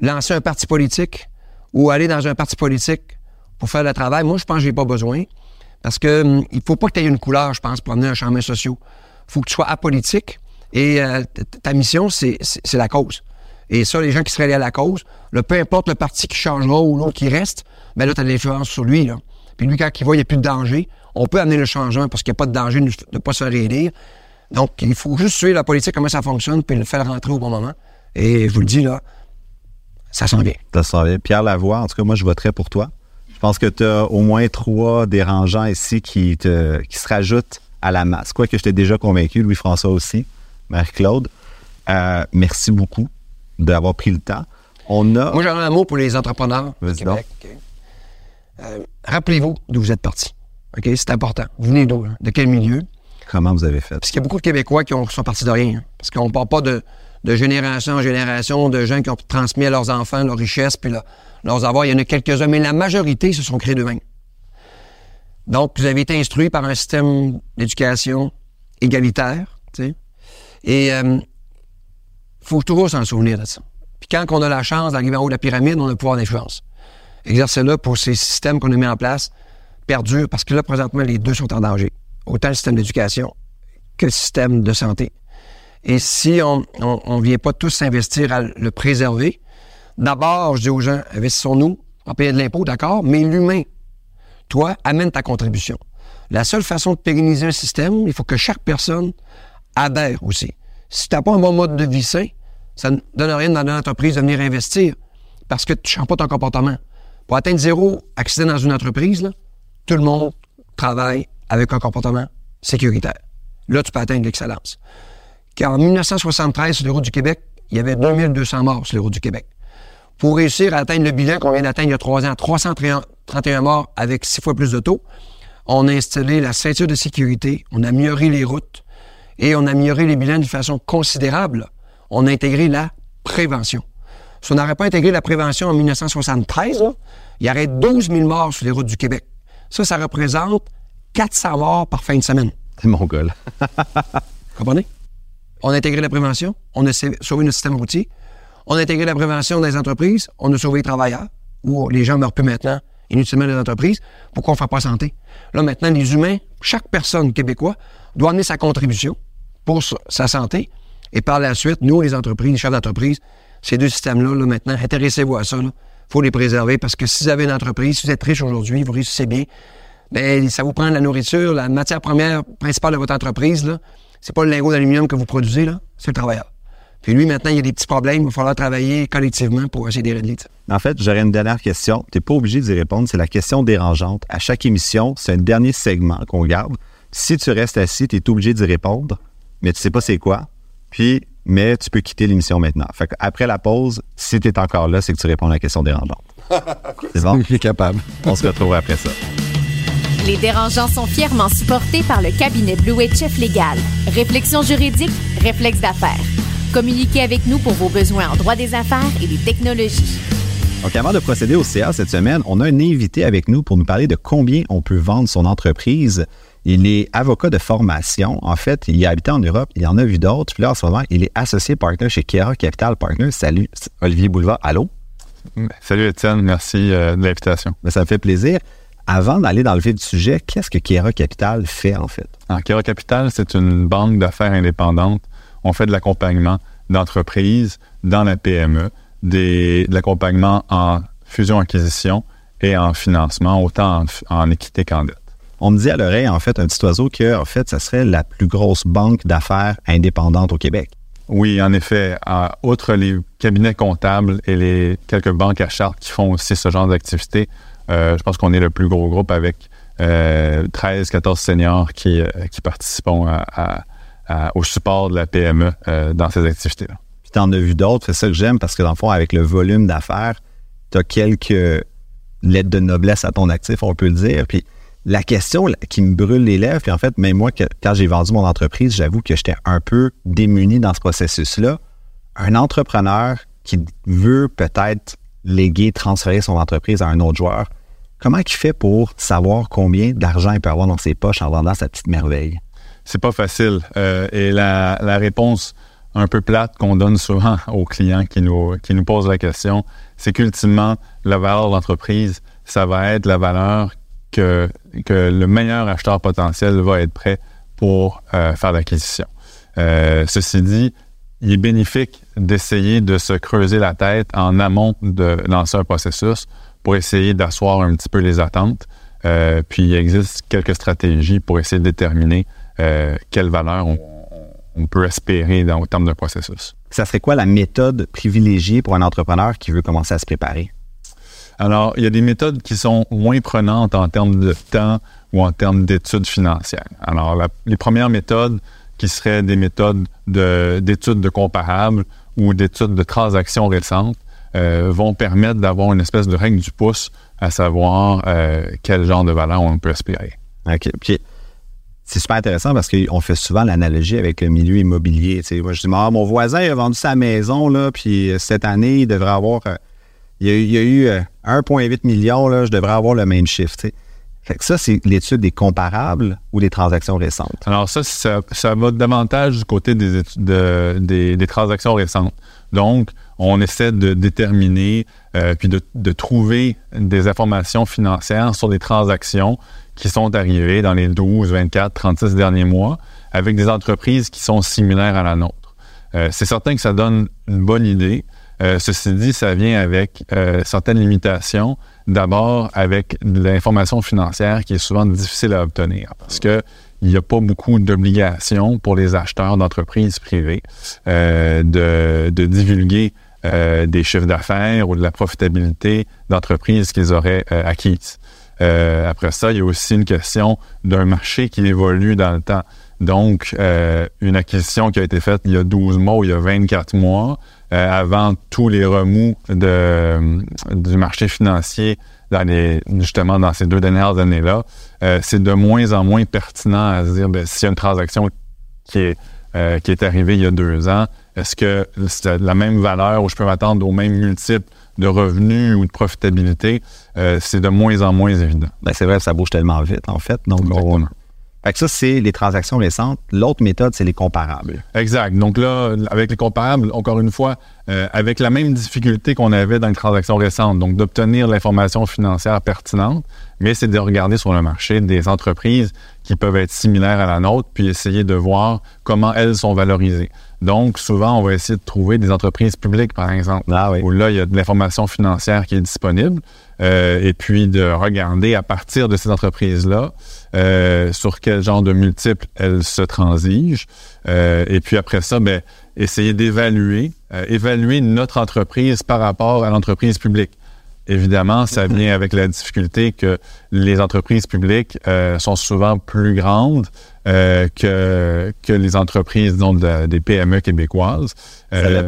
Speaker 6: lancer un parti politique, ou aller dans un parti politique pour faire le travail? Moi, je pense que j'ai pas besoin. Parce que hum, il faut pas que tu aies une couleur, je pense, pour amener un chemin social. faut que tu sois apolitique. Et euh, ta mission, c'est la cause. Et ça, les gens qui seraient liés à la cause, peu importe le parti qui changera ou l'autre qui reste, ben là, tu as de l'influence sur lui. Là. Puis lui, quand il voit qu'il n'y a plus de danger, on peut amener le changement parce qu'il n'y a pas de danger de ne pas se réélire. Donc, il faut juste suivre la politique, comment ça fonctionne, puis le faire rentrer au bon moment. Et je vous le dis, là, ça s'en vient.
Speaker 2: Ça sent bien. Pierre Lavoie, en tout cas, moi, je voterais pour toi. Je pense que tu as au moins trois dérangeants ici qui, te, qui se rajoutent à la masse. Quoique je t'ai déjà convaincu, Louis-François aussi, Marie-Claude. Euh, merci beaucoup d'avoir pris le temps. On a.
Speaker 6: Moi, j'aurais un mot pour les entrepreneurs du Québec. Euh, Rappelez-vous d'où vous êtes partis. OK? C'est important. Vous venez d'où? hein? De quel milieu?
Speaker 2: Comment vous avez fait?
Speaker 6: Parce qu'il y a beaucoup de Québécois qui ont- sont partis de rien. hein. Parce qu'on ne part pas de, génération en génération de gens qui ont transmis à leurs enfants leur richesse puis leur- leurs avoirs. Il y en a quelques-uns, mais la majorité se sont créés d'eux-mêmes. Donc, vous avez été instruits par un système d'éducation égalitaire, tu sais. Et il faut toujours s'en souvenir de ça. Puis quand on a la chance d'arriver en haut de la pyramide, on a le pouvoir d'influence. Exercez-le pour ces systèmes qu'on a mis en place, perdurent, parce que là, présentement, les deux sont en danger. Autant le système d'éducation que le système de santé. Et si on ne vient pas tous s'investir à le préserver, d'abord, je dis aux gens, investissons-nous en payant de l'impôt, d'accord, mais l'humain, toi, amène ta contribution. La seule façon de pérenniser un système, il faut que chaque personne adhère aussi. Si tu n'as pas un bon mode de vie sain, ça ne donne rien dans une entreprise de venir investir parce que tu ne changes pas ton comportement. Pour atteindre zéro accident dans une entreprise, tout le monde travaille avec un comportement sécuritaire. Là, tu peux atteindre l'excellence. Car en 1973, sur les routes du Québec, il y avait 2200 morts sur les routes du Québec. Pour réussir à atteindre le bilan qu'on vient d'atteindre il y a trois ans, 331 morts avec six fois plus de taux, on a installé la ceinture de sécurité, on a amélioré les routes et on a amélioré les bilans d'une façon considérable. On a intégré la prévention. Si on n'aurait pas intégré la prévention en 1973, il y aurait 12 000 morts sur les routes du Québec. Ça, ça représente 400 morts par fin de semaine.
Speaker 2: C'est mon là.
Speaker 6: Comprenez? On a intégré la prévention, on a sauvé notre système routier, on a intégré la prévention dans les entreprises, on a sauvé les travailleurs, où les gens meurent plus maintenant inutilement dans les entreprises. Pourquoi on ne fait pas santé? Là, maintenant, les humains, chaque personne québécois doit amener sa contribution pour sa santé. Et par la suite, nous, les entreprises, les chefs d'entreprise, ces deux systèmes-là, là, maintenant, intéressez-vous à ça. Faut les préserver parce que si vous avez une entreprise, si vous êtes riche aujourd'hui, vous réussissez bien, bien, ça vous prend la nourriture, la matière première principale de votre entreprise, là, c'est pas le lingot d'aluminium que vous produisez, là, c'est le travailleur. Puis lui, maintenant, il y a des petits problèmes, il va falloir travailler collectivement pour essayer de régler
Speaker 2: En fait, j'aurais une dernière question. Tu n'es pas obligé d'y répondre, c'est la question dérangeante. À chaque émission, c'est un dernier segment qu'on garde. Si tu restes assis, tu es obligé d'y répondre, mais tu sais pas c'est quoi. Puis, mais tu peux quitter l'émission maintenant. Fait après la pause, si tu es encore là, c'est que tu réponds à la question dérangeante.
Speaker 3: c'est bon? Je suis capable.
Speaker 2: On se retrouve après ça.
Speaker 7: Les dérangeants sont fièrement supportés par le cabinet Blue Chef Légal. Réflexion juridique, réflexe d'affaires. Communiquez avec nous pour vos besoins en droit des affaires et des technologies.
Speaker 2: Donc, avant de procéder au CA cette semaine, on a un invité avec nous pour nous parler de combien on peut vendre son entreprise. Il est avocat de formation. En fait, il a habité en Europe. Il en a vu d'autres. Puis là, en ce moment, il est associé partner chez Kiera Capital Partners. Salut, Olivier Boulevard. Allô?
Speaker 8: Salut, Étienne. Merci euh, de l'invitation.
Speaker 2: Ben, ça me fait plaisir. Avant d'aller dans le vif du sujet, qu'est-ce que Kiera Capital fait en fait?
Speaker 8: Alors, Kiera Capital, c'est une banque d'affaires indépendante. On fait de l'accompagnement d'entreprises dans la PME, de l'accompagnement en fusion-acquisition et en financement, autant en, équité qu'en dette.
Speaker 2: On me dit à l'oreille, en fait, un petit oiseau que, en fait, ça serait la plus grosse banque d'affaires indépendante au Québec.
Speaker 8: Oui, en effet. outre les cabinets comptables et les quelques banques à charte qui font aussi ce genre d'activité, euh, je pense qu'on est le plus gros groupe avec 13, euh, 14 seniors qui, euh, qui participent au support de la PME dans ces activités-là.
Speaker 2: Puis tu en as vu d'autres, c'est ça que j'aime, parce que dans le fond, avec le volume d'affaires, tu as quelques lettres de noblesse à ton actif, on peut le dire. Puis la question qui me brûle les lèvres, puis en fait, même moi, quand j'ai vendu mon entreprise, j'avoue que j'étais un peu démuni dans ce processus-là. Un entrepreneur qui veut peut-être léguer, transférer son entreprise à un autre joueur, comment il fait pour savoir combien d'argent il peut avoir dans ses poches en vendant sa petite merveille?
Speaker 8: C'est pas facile. Euh, et la, réponse un peu plate qu'on donne souvent aux clients qui nous, qui nous posent la question, c'est qu'ultimement, la valeur de l'entreprise, ça va être la valeur que, que le meilleur acheteur potentiel va être prêt pour euh, faire l'acquisition. Euh, ceci dit, il est bénéfique d'essayer de se creuser la tête en amont de lancer un processus pour essayer d'asseoir un petit peu les attentes. Euh, puis il existe quelques stratégies pour essayer de déterminer quelle valeur on, peut espérer dans, au terme d'un processus.
Speaker 2: Ça serait quoi la méthode privilégiée pour un entrepreneur qui veut commencer à se préparer?
Speaker 8: Alors, il y a des méthodes qui sont moins prenantes en termes de temps ou en termes d'études financières. Alors, les premières méthodes, qui seraient des méthodes d'études de, comparables ou d'études de transactions récentes, euh, vont permettre d'avoir une espèce de règle du pouce à savoir euh, quel genre de valeur on peut espérer.
Speaker 2: OK. Puis, c'est super intéressant parce qu'on fait souvent l'analogie avec le milieu immobilier. Moi, je dis, ah, mon voisin a vendu sa maison, là, puis euh, cette année, il devrait avoir. il, y a, eu 1,8 million, là, je devrais avoir le même chiffre. Fait que ça, c'est l'étude des comparables ou des transactions récentes.
Speaker 8: Alors ça, ça, va davantage du côté des, transactions récentes. Donc, on essaie de déterminer euh, puis de, de trouver des informations financières sur des transactions qui sont arrivées dans les 12, 24, 36 derniers mois avec des entreprises qui sont similaires à la nôtre. Euh, c'est certain que ça donne une bonne idée. Euh, ceci dit, ça vient avec euh, certaines limitations. D'abord, avec l'information financière qui est souvent difficile à obtenir parce que il n'y a pas beaucoup d'obligations pour les acheteurs d'entreprises privées euh, de, de divulguer des chiffres d'affaires ou de la profitabilité d'entreprises qu'ils auraient acquises. Après ça, il y a aussi une question d'un marché qui évolue dans le temps. Donc, une acquisition qui a été faite il y a 12 mois ou il y a 24 mois, avant tous les remous de, du marché financier dans les, justement dans ces deux dernières années-là, euh, c'est de moins en moins pertinent à se dire, ben, s'il y a une transaction qui est, euh, qui est arrivée il y a deux ans, est-ce que c'est la même valeur ou je peux m'attendre au même multiple de revenus ou de profitabilité? Euh, c'est de moins en moins évident.
Speaker 2: Ben, c'est vrai, ça bouge tellement vite, en fait. Donc, on-. Fait ça, c'est les transactions récentes. L'autre méthode, c'est les comparables.
Speaker 8: Exact. Donc là, avec les comparables, encore une fois, euh, avec la même difficulté qu'on avait dans les transactions récentes, donc d'obtenir l'information financière pertinente, mais c'est de regarder sur le marché des entreprises qui peuvent être similaires à la nôtre, puis essayer de voir comment elles sont valorisées. Donc, souvent, on va essayer de trouver des entreprises publiques, par exemple,
Speaker 2: Ah oui.
Speaker 8: où là, il y a de l'information financière qui est disponible, euh, et puis de regarder à partir de ces entreprises-là euh, sur quel genre de multiples elles se transigent, et puis après ça, ben, essayer d'évaluer, euh, évaluer notre entreprise par rapport à l'entreprise publique. Évidemment, ça vient avec la difficulté que les entreprises publiques euh, sont souvent plus grandes euh, que, que les entreprises de- des PME québécoises.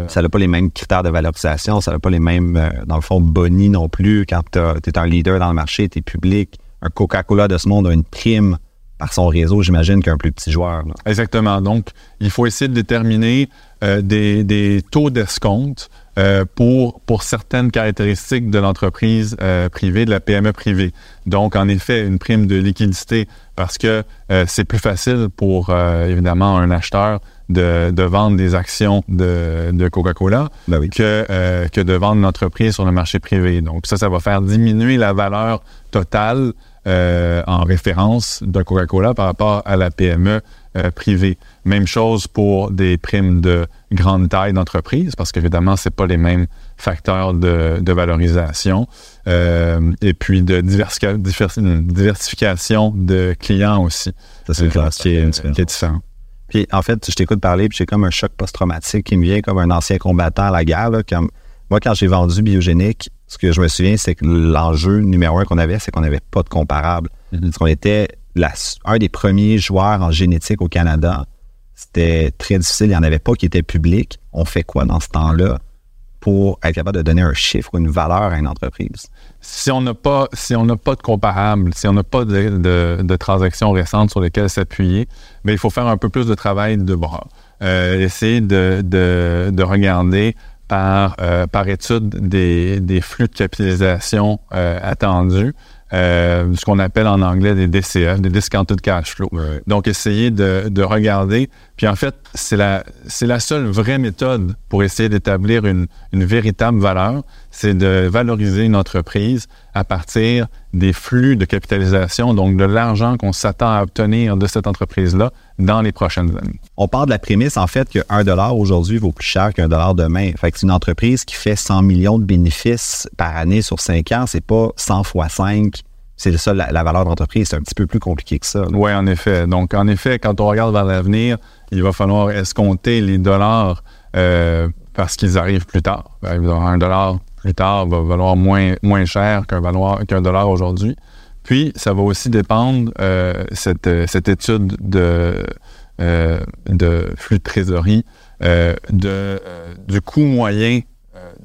Speaker 2: Ça n'a pas les mêmes critères de valorisation, ça n'a pas les mêmes, dans le fond, bonnies non plus. Quand tu es un leader dans le marché, tu es public. Un Coca-Cola de ce monde a une prime par son réseau, j'imagine, qu'un plus petit joueur. là.
Speaker 8: Exactement. Donc, il faut essayer de déterminer euh, des, des taux d'escompte euh, pour, pour certaines caractéristiques de l'entreprise euh, privée, de la PME privée. Donc, en effet, une prime de liquidité parce que c'est plus facile pour, évidemment, un acheteur de, de vendre des actions de, de Coca-Cola
Speaker 2: Ben oui.
Speaker 8: que, euh, que de vendre une entreprise sur le marché privé. Donc, ça, ça va faire diminuer la valeur totale euh, en référence de Coca-Cola par rapport à la PME euh, privée. Même chose pour des primes de grande taille d'entreprise, parce qu'évidemment, c'est pas les mêmes facteurs de, de valorisation. Euh, et puis de diversica- diversification de clients aussi.
Speaker 2: Ça, c'est classe
Speaker 8: qui, est, qui est différent.
Speaker 2: Puis en fait, je t'écoute parler, puis j'ai comme un choc post-traumatique qui me vient comme un ancien combattant à la guerre. là, comme- moi, quand j'ai vendu Biogénique, ce que je me souviens, c'est que l'enjeu numéro un qu'on avait, c'est qu'on n'avait pas de comparable. Parce qu'on était la- un des premiers joueurs en génétique au Canada. C'était très difficile. Il n'y en avait pas qui était public. On fait quoi dans ce temps-là pour être capable de donner un chiffre ou une valeur à une entreprise?
Speaker 8: si on n'a pas si on pas de comparable, si on n'a pas de, de, de transactions récentes sur lesquelles s'appuyer, ben il faut faire un peu plus de travail de bras. Euh, essayer de, de, de regarder par, euh, par étude des, des flux de capitalisation euh, attendus, euh, ce qu'on appelle en anglais des DCF, des discounted cash flow. Donc, essayer de, de regarder. Puis en fait, c'est la, c'est la seule vraie méthode pour essayer d'établir une, une véritable valeur, c'est de valoriser une entreprise à partir des flux de capitalisation, donc de l'argent qu'on s'attend à obtenir de cette entreprise-là dans les prochaines années.
Speaker 2: On part de la prémisse, en fait, que 1 dollar aujourd'hui vaut plus cher qu'un dollar demain. Fait que c'est une entreprise qui fait 100 millions de bénéfices par année sur 5 ans. C'est pas 100 fois 5. C'est ça, la, la valeur d'entreprise. C'est un petit peu plus compliqué que ça.
Speaker 8: Oui, en effet. Donc, en effet, quand on regarde vers l'avenir, il va falloir escompter les dollars euh, parce qu'ils arrivent plus tard. Ben, un dollar plus tard va valoir moins, moins cher qu'un dollar aujourd'hui. Puis, ça va aussi dépendre, euh, cette, euh, cette étude de, euh, de flux de trésorerie, euh, de, du coût moyen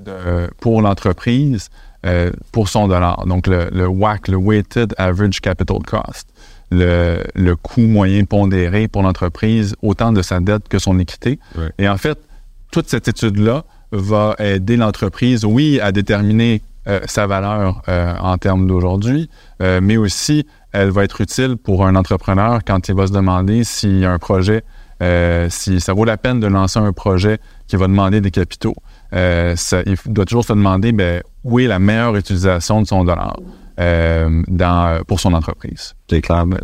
Speaker 8: de- pour l'entreprise pour son dollar. Donc, le, le WAC, le Weighted Average Capital Cost, le, le coût moyen pondéré pour l'entreprise, autant de sa dette que son équité.
Speaker 3: Ouais.
Speaker 8: Et en fait, toute cette étude-là va aider l'entreprise, oui, à déterminer euh, sa valeur euh, en termes d'aujourd'hui, euh, mais aussi elle va être utile pour un entrepreneur quand il va se demander s'il y a un projet, si ça vaut la peine de lancer un projet qui va demander des capitaux. Il doit toujours se demander ben, où est la meilleure utilisation de son dollar. pour son entreprise.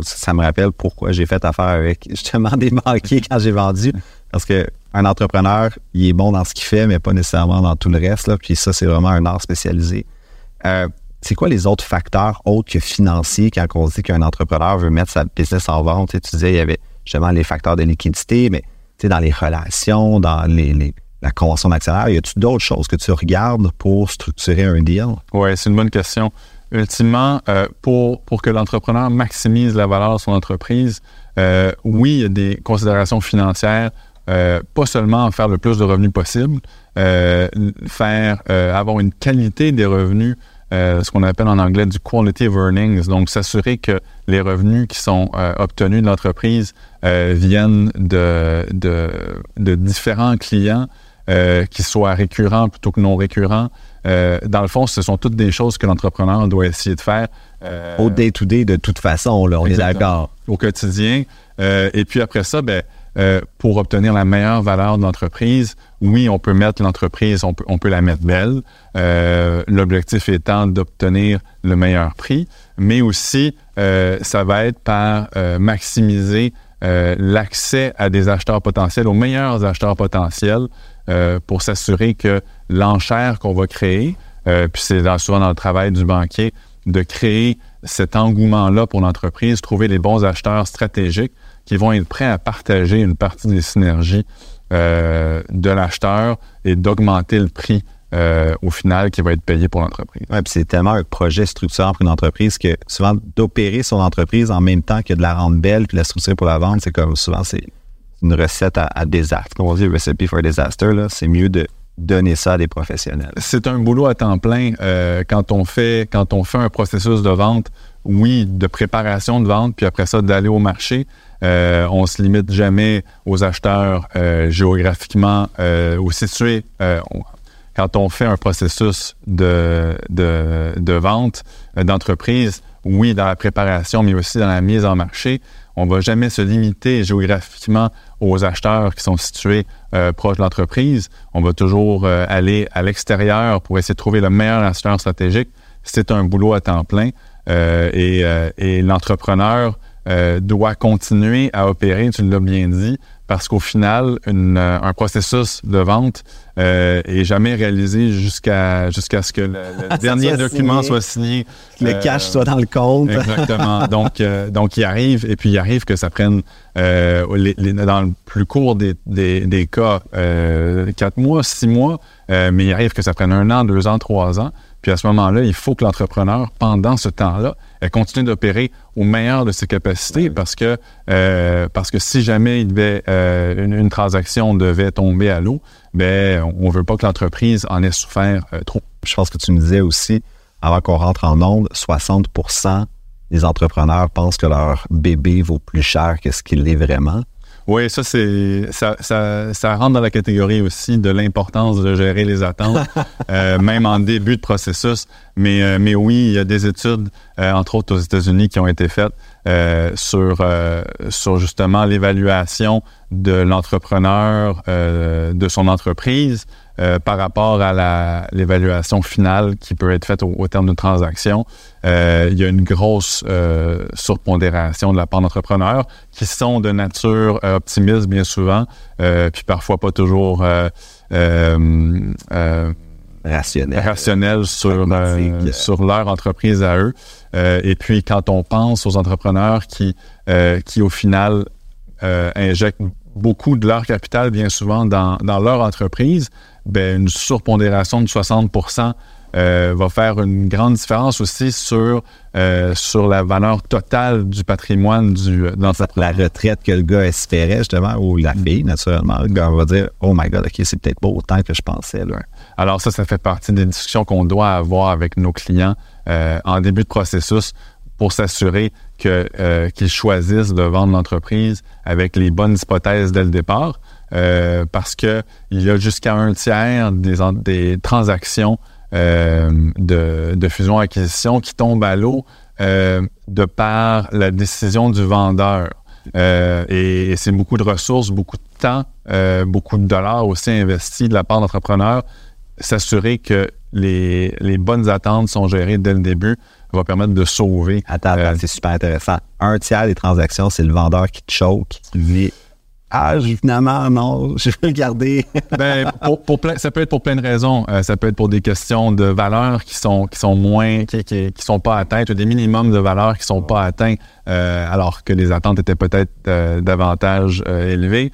Speaker 2: Ça me rappelle pourquoi j'ai fait affaire avec justement des banquiers quand j'ai vendu. Parce que un entrepreneur, il est bon dans ce qu'il fait, mais pas nécessairement dans tout le reste. Puis ça, c'est vraiment un art spécialisé. Euh, c'est quoi les autres facteurs autres que financiers quand on dit qu'un entrepreneur veut mettre sa business en vente? Tu, disais il y avait justement les facteurs de liquidité, mais dans les relations, dans les, la convention d'actionnaire, y a-t-il d'autres choses que tu regardes pour structurer un deal?
Speaker 8: Oui, c'est une bonne question. Ultimement, euh, pour, pour que l'entrepreneur maximise la valeur de son entreprise, euh, oui, il y a des considérations financières euh, pas seulement faire le plus de revenus possible, euh, faire euh, avoir une qualité des revenus, ce qu'on appelle en anglais du quality of earnings, donc s'assurer que les revenus qui sont obtenus de l'entreprise viennent de, de, de, différents clients, qui soient récurrents plutôt que non récurrents. dans le fond, ce sont toutes des choses que l'entrepreneur doit essayer de faire.
Speaker 2: Au day-to-day, de toute façon, là, on est d'accord.
Speaker 8: Au quotidien. et puis après ça, ben, euh, pour obtenir la meilleure valeur de l'entreprise, oui, on peut mettre l'entreprise, on peut, on peut la mettre belle. Euh, L'objectif étant d'obtenir le meilleur prix, mais aussi, euh, ça va être par maximiser l'accès à des acheteurs potentiels, aux meilleurs acheteurs potentiels, pour s'assurer que l'enchère qu'on va créer, puis c'est souvent dans le travail du banquier, de créer cet engouement-là pour l'entreprise, trouver les bons acheteurs stratégiques qui vont être prêts à partager une partie des synergies euh, de l'acheteur et d'augmenter le prix euh, au final qui va être payé pour l'entreprise.
Speaker 2: Ouais, puis c'est tellement un projet structurant pour une entreprise que souvent d'opérer son entreprise en même temps que de la rendre belle puis la structurer pour la vente, c'est comme souvent c'est une recette à, désastre. Comme on dit recipe for disaster, c'est mieux de donner ça à des professionnels.
Speaker 8: C'est un boulot à temps plein euh, quand on fait quand on fait un processus de vente, oui, de préparation de vente, puis après ça d'aller au marché. Euh, on se limite jamais aux acheteurs euh, géographiquement euh, ou situés. Euh, quand on fait un processus de, de, vente d'entreprise, oui, dans la préparation, mais aussi dans la mise en marché, on va jamais se limiter géographiquement aux acheteurs qui sont situés proches de l'entreprise. On va toujours aller à l'extérieur pour essayer de trouver le meilleur acheteur stratégique. C'est un boulot à temps plein. Et, et l'entrepreneur euh, doit continuer à opérer, tu l'as bien dit, parce qu'au final, une, euh, un processus de vente euh, est jamais réalisé jusqu'à jusqu'à ce que le, dernier document soit signé.
Speaker 2: Le cash soit dans le compte.
Speaker 8: exactement. donc, donc, il arrive, et puis il arrive que ça prenne, les, les, dans le plus court des, des, des cas, quatre mois, six mois, mais il arrive que ça prenne un an, deux ans, trois ans. Puis à ce moment-là, il faut que l'entrepreneur, pendant ce temps-là, continue d'opérer au meilleur de ses capacités parce que euh, parce que si jamais il devait, euh, une, transaction devait tomber à l'eau, ben on veut pas que l'entreprise en ait souffert euh, trop.
Speaker 2: Je pense que tu me disais aussi avant qu'on rentre en onde, 60% des entrepreneurs pensent que leur bébé vaut plus cher que ce qu'il est vraiment.
Speaker 8: Oui, ça, c'est ça, ça, ça, rentre dans la catégorie aussi de l'importance de gérer les attentes, euh, même en début de processus. Mais, euh, mais oui, il y a des études, euh, entre autres aux États-Unis, qui ont été faites sur, sur justement l'évaluation de l'entrepreneur, de son entreprise, par rapport à l'évaluation finale qui peut être faite au, terme d'une transaction, euh, il y a une grosse euh, surpondération de la part d'entrepreneurs qui sont de nature optimiste bien souvent, puis parfois pas toujours
Speaker 2: rationnel,
Speaker 8: rationnel sur, sur leur entreprise à eux. et puis quand on pense aux entrepreneurs qui, qui au final injectent beaucoup de leur capital bien souvent dans, dans leur entreprise, ben, une surpondération de 60 euh, va faire une grande différence aussi sur, euh, sur la valeur totale du patrimoine du, de
Speaker 2: La retraite que le gars espérait, justement, ou la fille, naturellement. Le gars va dire Oh my God, OK, c'est peut-être pas autant que je pensais. Là.
Speaker 8: Alors, ça, ça fait partie des discussions qu'on doit avoir avec nos clients euh, en début de processus pour s'assurer que, euh, qu'ils choisissent de vendre l'entreprise avec les bonnes hypothèses dès le départ. Euh, parce que il y a jusqu'à un tiers des, des transactions euh, de, de fusion-acquisition qui tombent à l'eau euh, de par la décision du vendeur. Euh, et, et c'est beaucoup de ressources, beaucoup de temps, euh, beaucoup de dollars aussi investis de la part d'entrepreneurs. S'assurer que les, les bonnes attentes sont gérées dès le début va permettre de sauver.
Speaker 2: Attends,
Speaker 8: Euh,
Speaker 2: c'est super intéressant. Un tiers des transactions, c'est le vendeur qui te choke, qui dit Ah, finalement, non, je vais le garder.
Speaker 8: Ben, pour, pour ça peut être pour plein de raisons. Euh, ça peut être pour des questions de valeurs qui sont, qui sont moins, qui, qui, sont pas atteintes, ou des minimums de valeurs qui sont pas atteints, euh, alors que les attentes étaient peut-être euh, davantage élevées.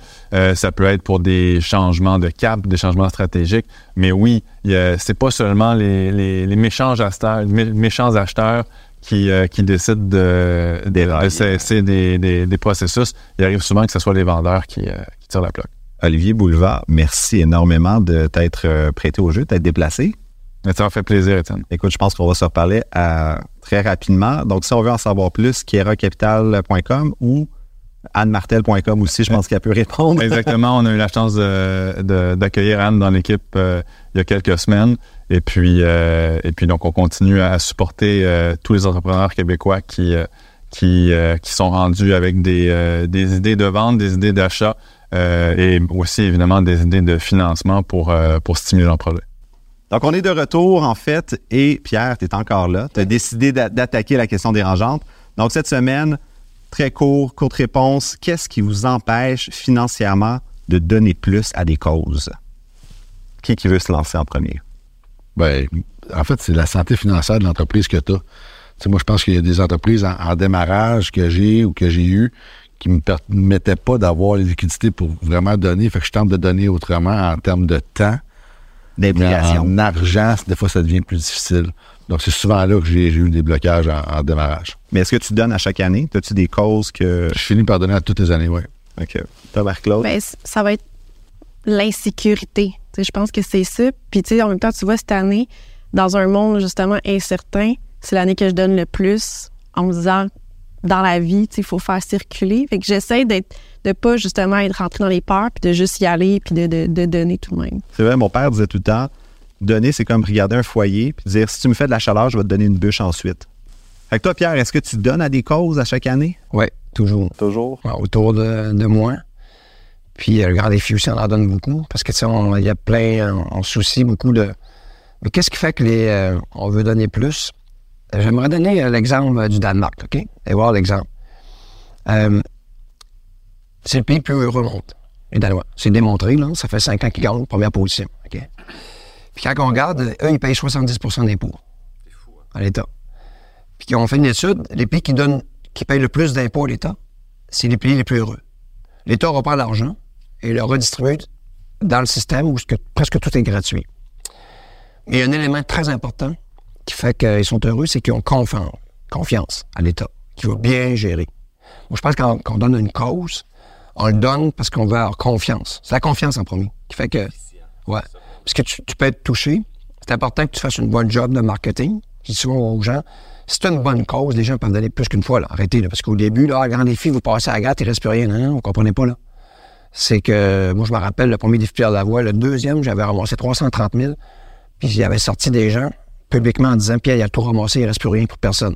Speaker 8: Ça peut être pour des changements de cap, des changements stratégiques. Mais oui, c'est pas seulement les, les, les méchants acheteurs, mé- méchants acheteurs qui, euh, qui décident de, de, de cesser des, des, des processus. Il arrive souvent que ce soit les vendeurs qui, euh, qui tirent la plaque.
Speaker 2: Olivier Boulevard, merci énormément de t'être euh, prêté au jeu, t'être déplacé.
Speaker 8: Ça m'a fait plaisir, Étienne.
Speaker 2: Écoute, je pense qu'on va se reparler euh, très rapidement. Donc, si on veut en savoir plus, kieracapital.com ou annemartel.com aussi, je pense qu'elle peut répondre.
Speaker 8: Exactement. On a eu la chance d'accueillir Anne dans l'équipe euh, il y a quelques semaines. Et puis, euh, et puis donc, on continue à supporter euh, tous les entrepreneurs québécois qui, qui, qui sont rendus avec des, des idées de vente, des idées d'achat et aussi, évidemment, des idées de financement pour, pour stimuler leur projet.
Speaker 2: Donc, on est de retour, en fait, et Pierre, tu es encore là. Tu as décidé d'a- d'attaquer la question dérangeante. Donc, cette semaine, très court, courte réponse. Qu'est-ce qui vous empêche financièrement de donner plus à des causes? Qui qui veut se lancer en premier?
Speaker 3: Ben, en fait, c'est la santé financière de l'entreprise que tu as. Moi, je pense qu'il y a des entreprises en, en démarrage que j'ai ou que j'ai eu qui ne me permettaient pas d'avoir les liquidités pour vraiment donner. Fait que je tente de donner autrement en termes de temps. Mais
Speaker 2: D'implication.
Speaker 3: en argent, des fois, ça devient plus difficile. Donc, c'est souvent là que j'ai eu des blocages en, en démarrage.
Speaker 2: Mais est-ce que tu donnes à chaque année? As-tu des causes que.
Speaker 3: Je finis par donner à toutes les années, oui.
Speaker 2: OK. Toi, Marc-Claude?
Speaker 5: Ben, ça va être l'insécurité. Tu sais, Je pense que c'est ça. Puis, tu sais, en même temps, tu vois, cette année, dans un monde justement incertain, c'est l'année que je donne le plus en me disant, dans la vie, tu sais, il faut faire circuler. Fait que j'essaie d'être, de pas justement être rentré dans les peurs, puis de juste y aller, puis de, de, de donner tout de même.
Speaker 2: C'est vrai, mon père disait tout le temps donner, c'est comme regarder un foyer puis dire si tu me fais de la chaleur, je vais te donner une bûche ensuite. Fait que toi, Pierre, est-ce que tu donnes à des causes à chaque année?
Speaker 6: Oui, toujours.
Speaker 2: Toujours?
Speaker 6: Ouais, autour de, de moi. Puis euh, le grand défi aussi, on en donne beaucoup. Parce que, tu sais, il y a plein, on, soucie beaucoup de. Mais qu'est-ce qui fait que les, euh, on veut donner plus? Euh, J'aimerais donner euh, l'exemple euh, du Danemark, OK? Et voir l'exemple. Euh, c'est le pays le plus heureux au monde, les Danois. C'est démontré, là. Ça fait cinq ans qu'ils gagnent première position, OK? Puis quand on regarde, eux, ils payent 70% d'impôts à l'État. Puis quand on fait une étude, les pays qui donnent, qui payent le plus d'impôts à l'État, c'est les pays les plus heureux. L'État reprend l'argent et le redistribue dans le système où que- presque tout est gratuit. Mais il y a un élément très important qui fait qu'ils sont heureux, c'est qu'ils ont confiance, confiance à l'État, qui va bien gérer. Moi, je pense qu'on qu'on donne une cause, on le donne parce qu'on veut avoir confiance. C'est la confiance en premier qui fait que... Ouais. Parce que tu, peux être touché. C'est important que tu fasses une bonne job de marketing. Je dis souvent aux gens, as une bonne cause, les gens peuvent donner plus qu'une fois. Arrêtez, là, parce qu'au début, là, grand défi, vous passez à la gratte, il ne reste plus rien. Non, non, vous comprenez pas, là. C'est que, moi, je me rappelle, le premier défi Pierre Lavoie, le deuxième, j'avais ramassé 330 000, puis j'avais sorti des gens publiquement en disant, Pierre, il a tout ramassé, il ne reste plus rien pour personne.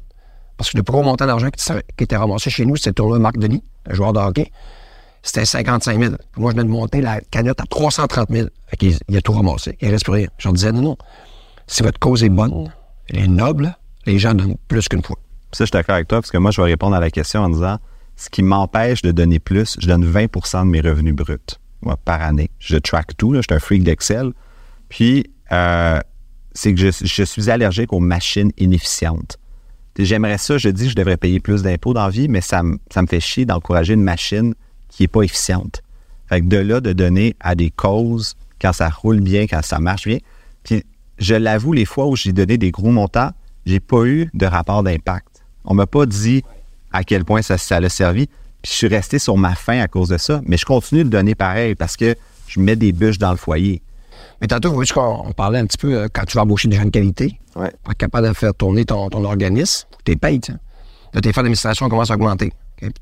Speaker 6: Parce que le gros montant d'argent qui, était ramassé chez nous, c'était le Marc Denis, un joueur de hockey. C'était 55 000. Puis Moi, je venais de monter la cagnotte à 330 000. Fait qu'il il a tout ramassé. Il reste plus rien. Je disais, non, non. Si votre cause est bonne, elle est noble, les gens donnent plus qu'une fois.
Speaker 2: Ça, je suis d'accord avec toi, parce que moi, je vais répondre à la question en disant ce qui m'empêche de donner plus, je donne 20% de mes revenus bruts moi, par année. Je track tout, là, je suis un freak d'Excel. Puis, euh, c'est que je, je suis allergique aux machines inefficientes. J'aimerais ça, je dis que je devrais payer plus d'impôts dans la vie, mais ça me fait chier d'encourager une machine qui n'est pas efficiente. Fait que de là, de donner à des causes quand ça roule bien, quand ça marche bien. Puis, je l'avoue, les fois où j'ai donné des gros montants, j'ai pas eu de rapport d'impact. On m'a pas dit à quel point ça, ça l'a servi. Puis je suis resté sur ma faim à cause de ça. Mais je continue de donner pareil parce que je mets des bûches dans le foyer.
Speaker 6: Mais tantôt, vous voyez qu'on on parlait un petit peu euh, quand tu vas embaucher des gens de qualité,
Speaker 2: Ouais.
Speaker 6: pour être capable de faire tourner ton, ton organisme, tu payes. tu sais. Là, tes frais d'administration commencent à augmenter.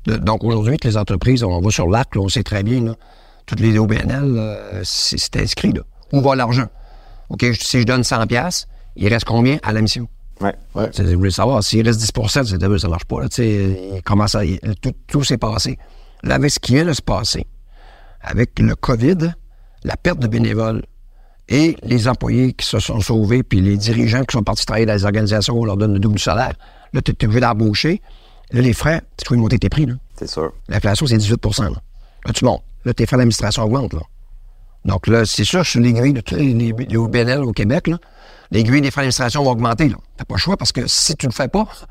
Speaker 6: Donc aujourd'hui, que les entreprises, on va sur là, on sait très bien, là, toutes les OBNL, euh, c'est inscrit. Là. Où va l'argent? OK, si je donne 100 pièces, il reste combien à la mission?
Speaker 2: Ouais.
Speaker 3: Ouais.
Speaker 6: Vous voulez savoir, s'il reste 10 c'est ça marche pas. Là, tu sais, il commence à, il- tout tout s'est passé. Là, avec ce qui vient de se passer, avec le COVID, la perte de bénévoles et les employés qui se sont sauvés, puis les dirigeants qui sont partis travailler dans les organisations où on leur donne le double salaire, là, tu es obligé d'embaucher. Là, les frais, tu peux monter tes prix. Là.
Speaker 2: C'est sûr.
Speaker 6: L'inflation, c'est 18 là. là, tu montes. Là, tes frais d'administration augmentent. Là. Donc là, c'est sûr, sur les grilles de tous les, les, les OBNL au Québec, là, les grilles des frais d'administration vont augmenter. Tu n'as pas le choix parce que si tu ne le fais pas, tu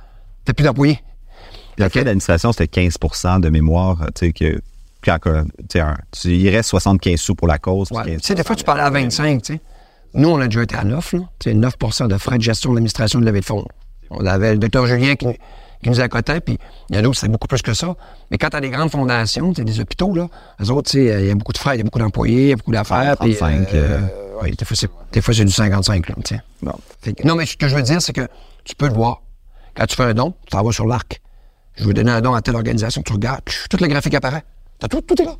Speaker 6: n'as plus d'employés.
Speaker 2: Le frais d'administration, c'était 15% de mémoire. Tu sais, que, quand, un- tu- il reste 75 sous pour la cause. puis
Speaker 6: Ouais.
Speaker 2: 15
Speaker 6: Tu sais, des fois, tu parlais à 25, tu sais. Nous, on a déjà été à 9, là. Tu sais, 9 de frais de gestion de l'administration de levée de fonds. On avait le docteur Julien qui, qui nous accotait, puis il y en a d'autres, c'est beaucoup plus que ça. Mais quand tu as des grandes fondations, des hôpitaux, là, eux autres, sais, il y a beaucoup de frais, il y a beaucoup d'employés, il y a beaucoup d'affaires. puis,
Speaker 2: 35,
Speaker 6: euh, ouais, des fois, c'est, des fois, c'est du 55, là.
Speaker 2: Bon.
Speaker 6: Que- non, mais ce que je veux dire, c'est que tu peux le voir. Quand tu fais un don, tu t'en vas sur l'arc. Je veux donner un don à telle organisation, tu regardes, tout le graphique apparaît. T'as tout, tout est là.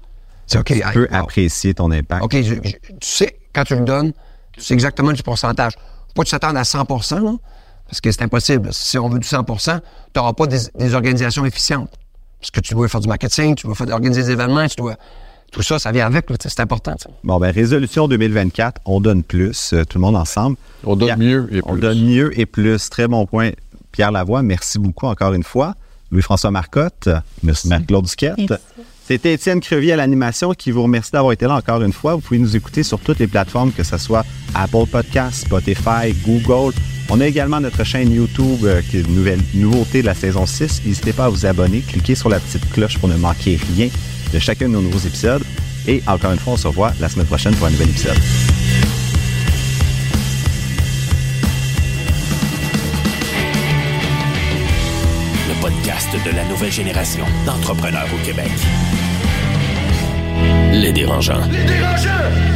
Speaker 6: C'est OK.
Speaker 2: Tu
Speaker 6: hey,
Speaker 2: peux
Speaker 6: wow.
Speaker 2: apprécier ton impact.
Speaker 6: OK, je- je- tu sais, quand tu le donnes, tu sais exactement le pourcentage. Faut pas que tu t'attendes à 100 là, parce que c'est impossible. Si on veut du 100 tu n'auras pas des, des organisations efficientes. Parce que tu dois faire du marketing, tu dois faire, organiser des événements, tu dois... Tout ça, ça vient avec, c'est important.
Speaker 2: Bon, ben, résolution 2024, on donne plus, euh, tout le monde ensemble.
Speaker 3: On donne
Speaker 2: Pierre-
Speaker 3: mieux et
Speaker 2: On
Speaker 3: plus.
Speaker 2: donne mieux et plus. Très bon point. Pierre Lavoie, merci beaucoup encore une fois. Louis-François Marcotte, merci. Marc-Claude Duquette.
Speaker 5: Merci.
Speaker 2: C'était Étienne Crevier à l'animation qui vous remercie d'avoir été là encore une fois. Vous pouvez nous écouter sur toutes les plateformes, que ce soit Apple Podcasts, Spotify, Google. On a également notre chaîne YouTube, euh, qui est une nouvelle nouveauté de la saison 6. N'hésitez pas à vous abonner. Cliquez sur la petite cloche pour ne manquer rien de chacun de nos nouveaux épisodes. Et encore une fois, on se revoit la semaine prochaine pour un nouvel épisode.
Speaker 4: De la nouvelle génération d'entrepreneurs au Québec. Les dérangeants.
Speaker 9: Les dérangeants!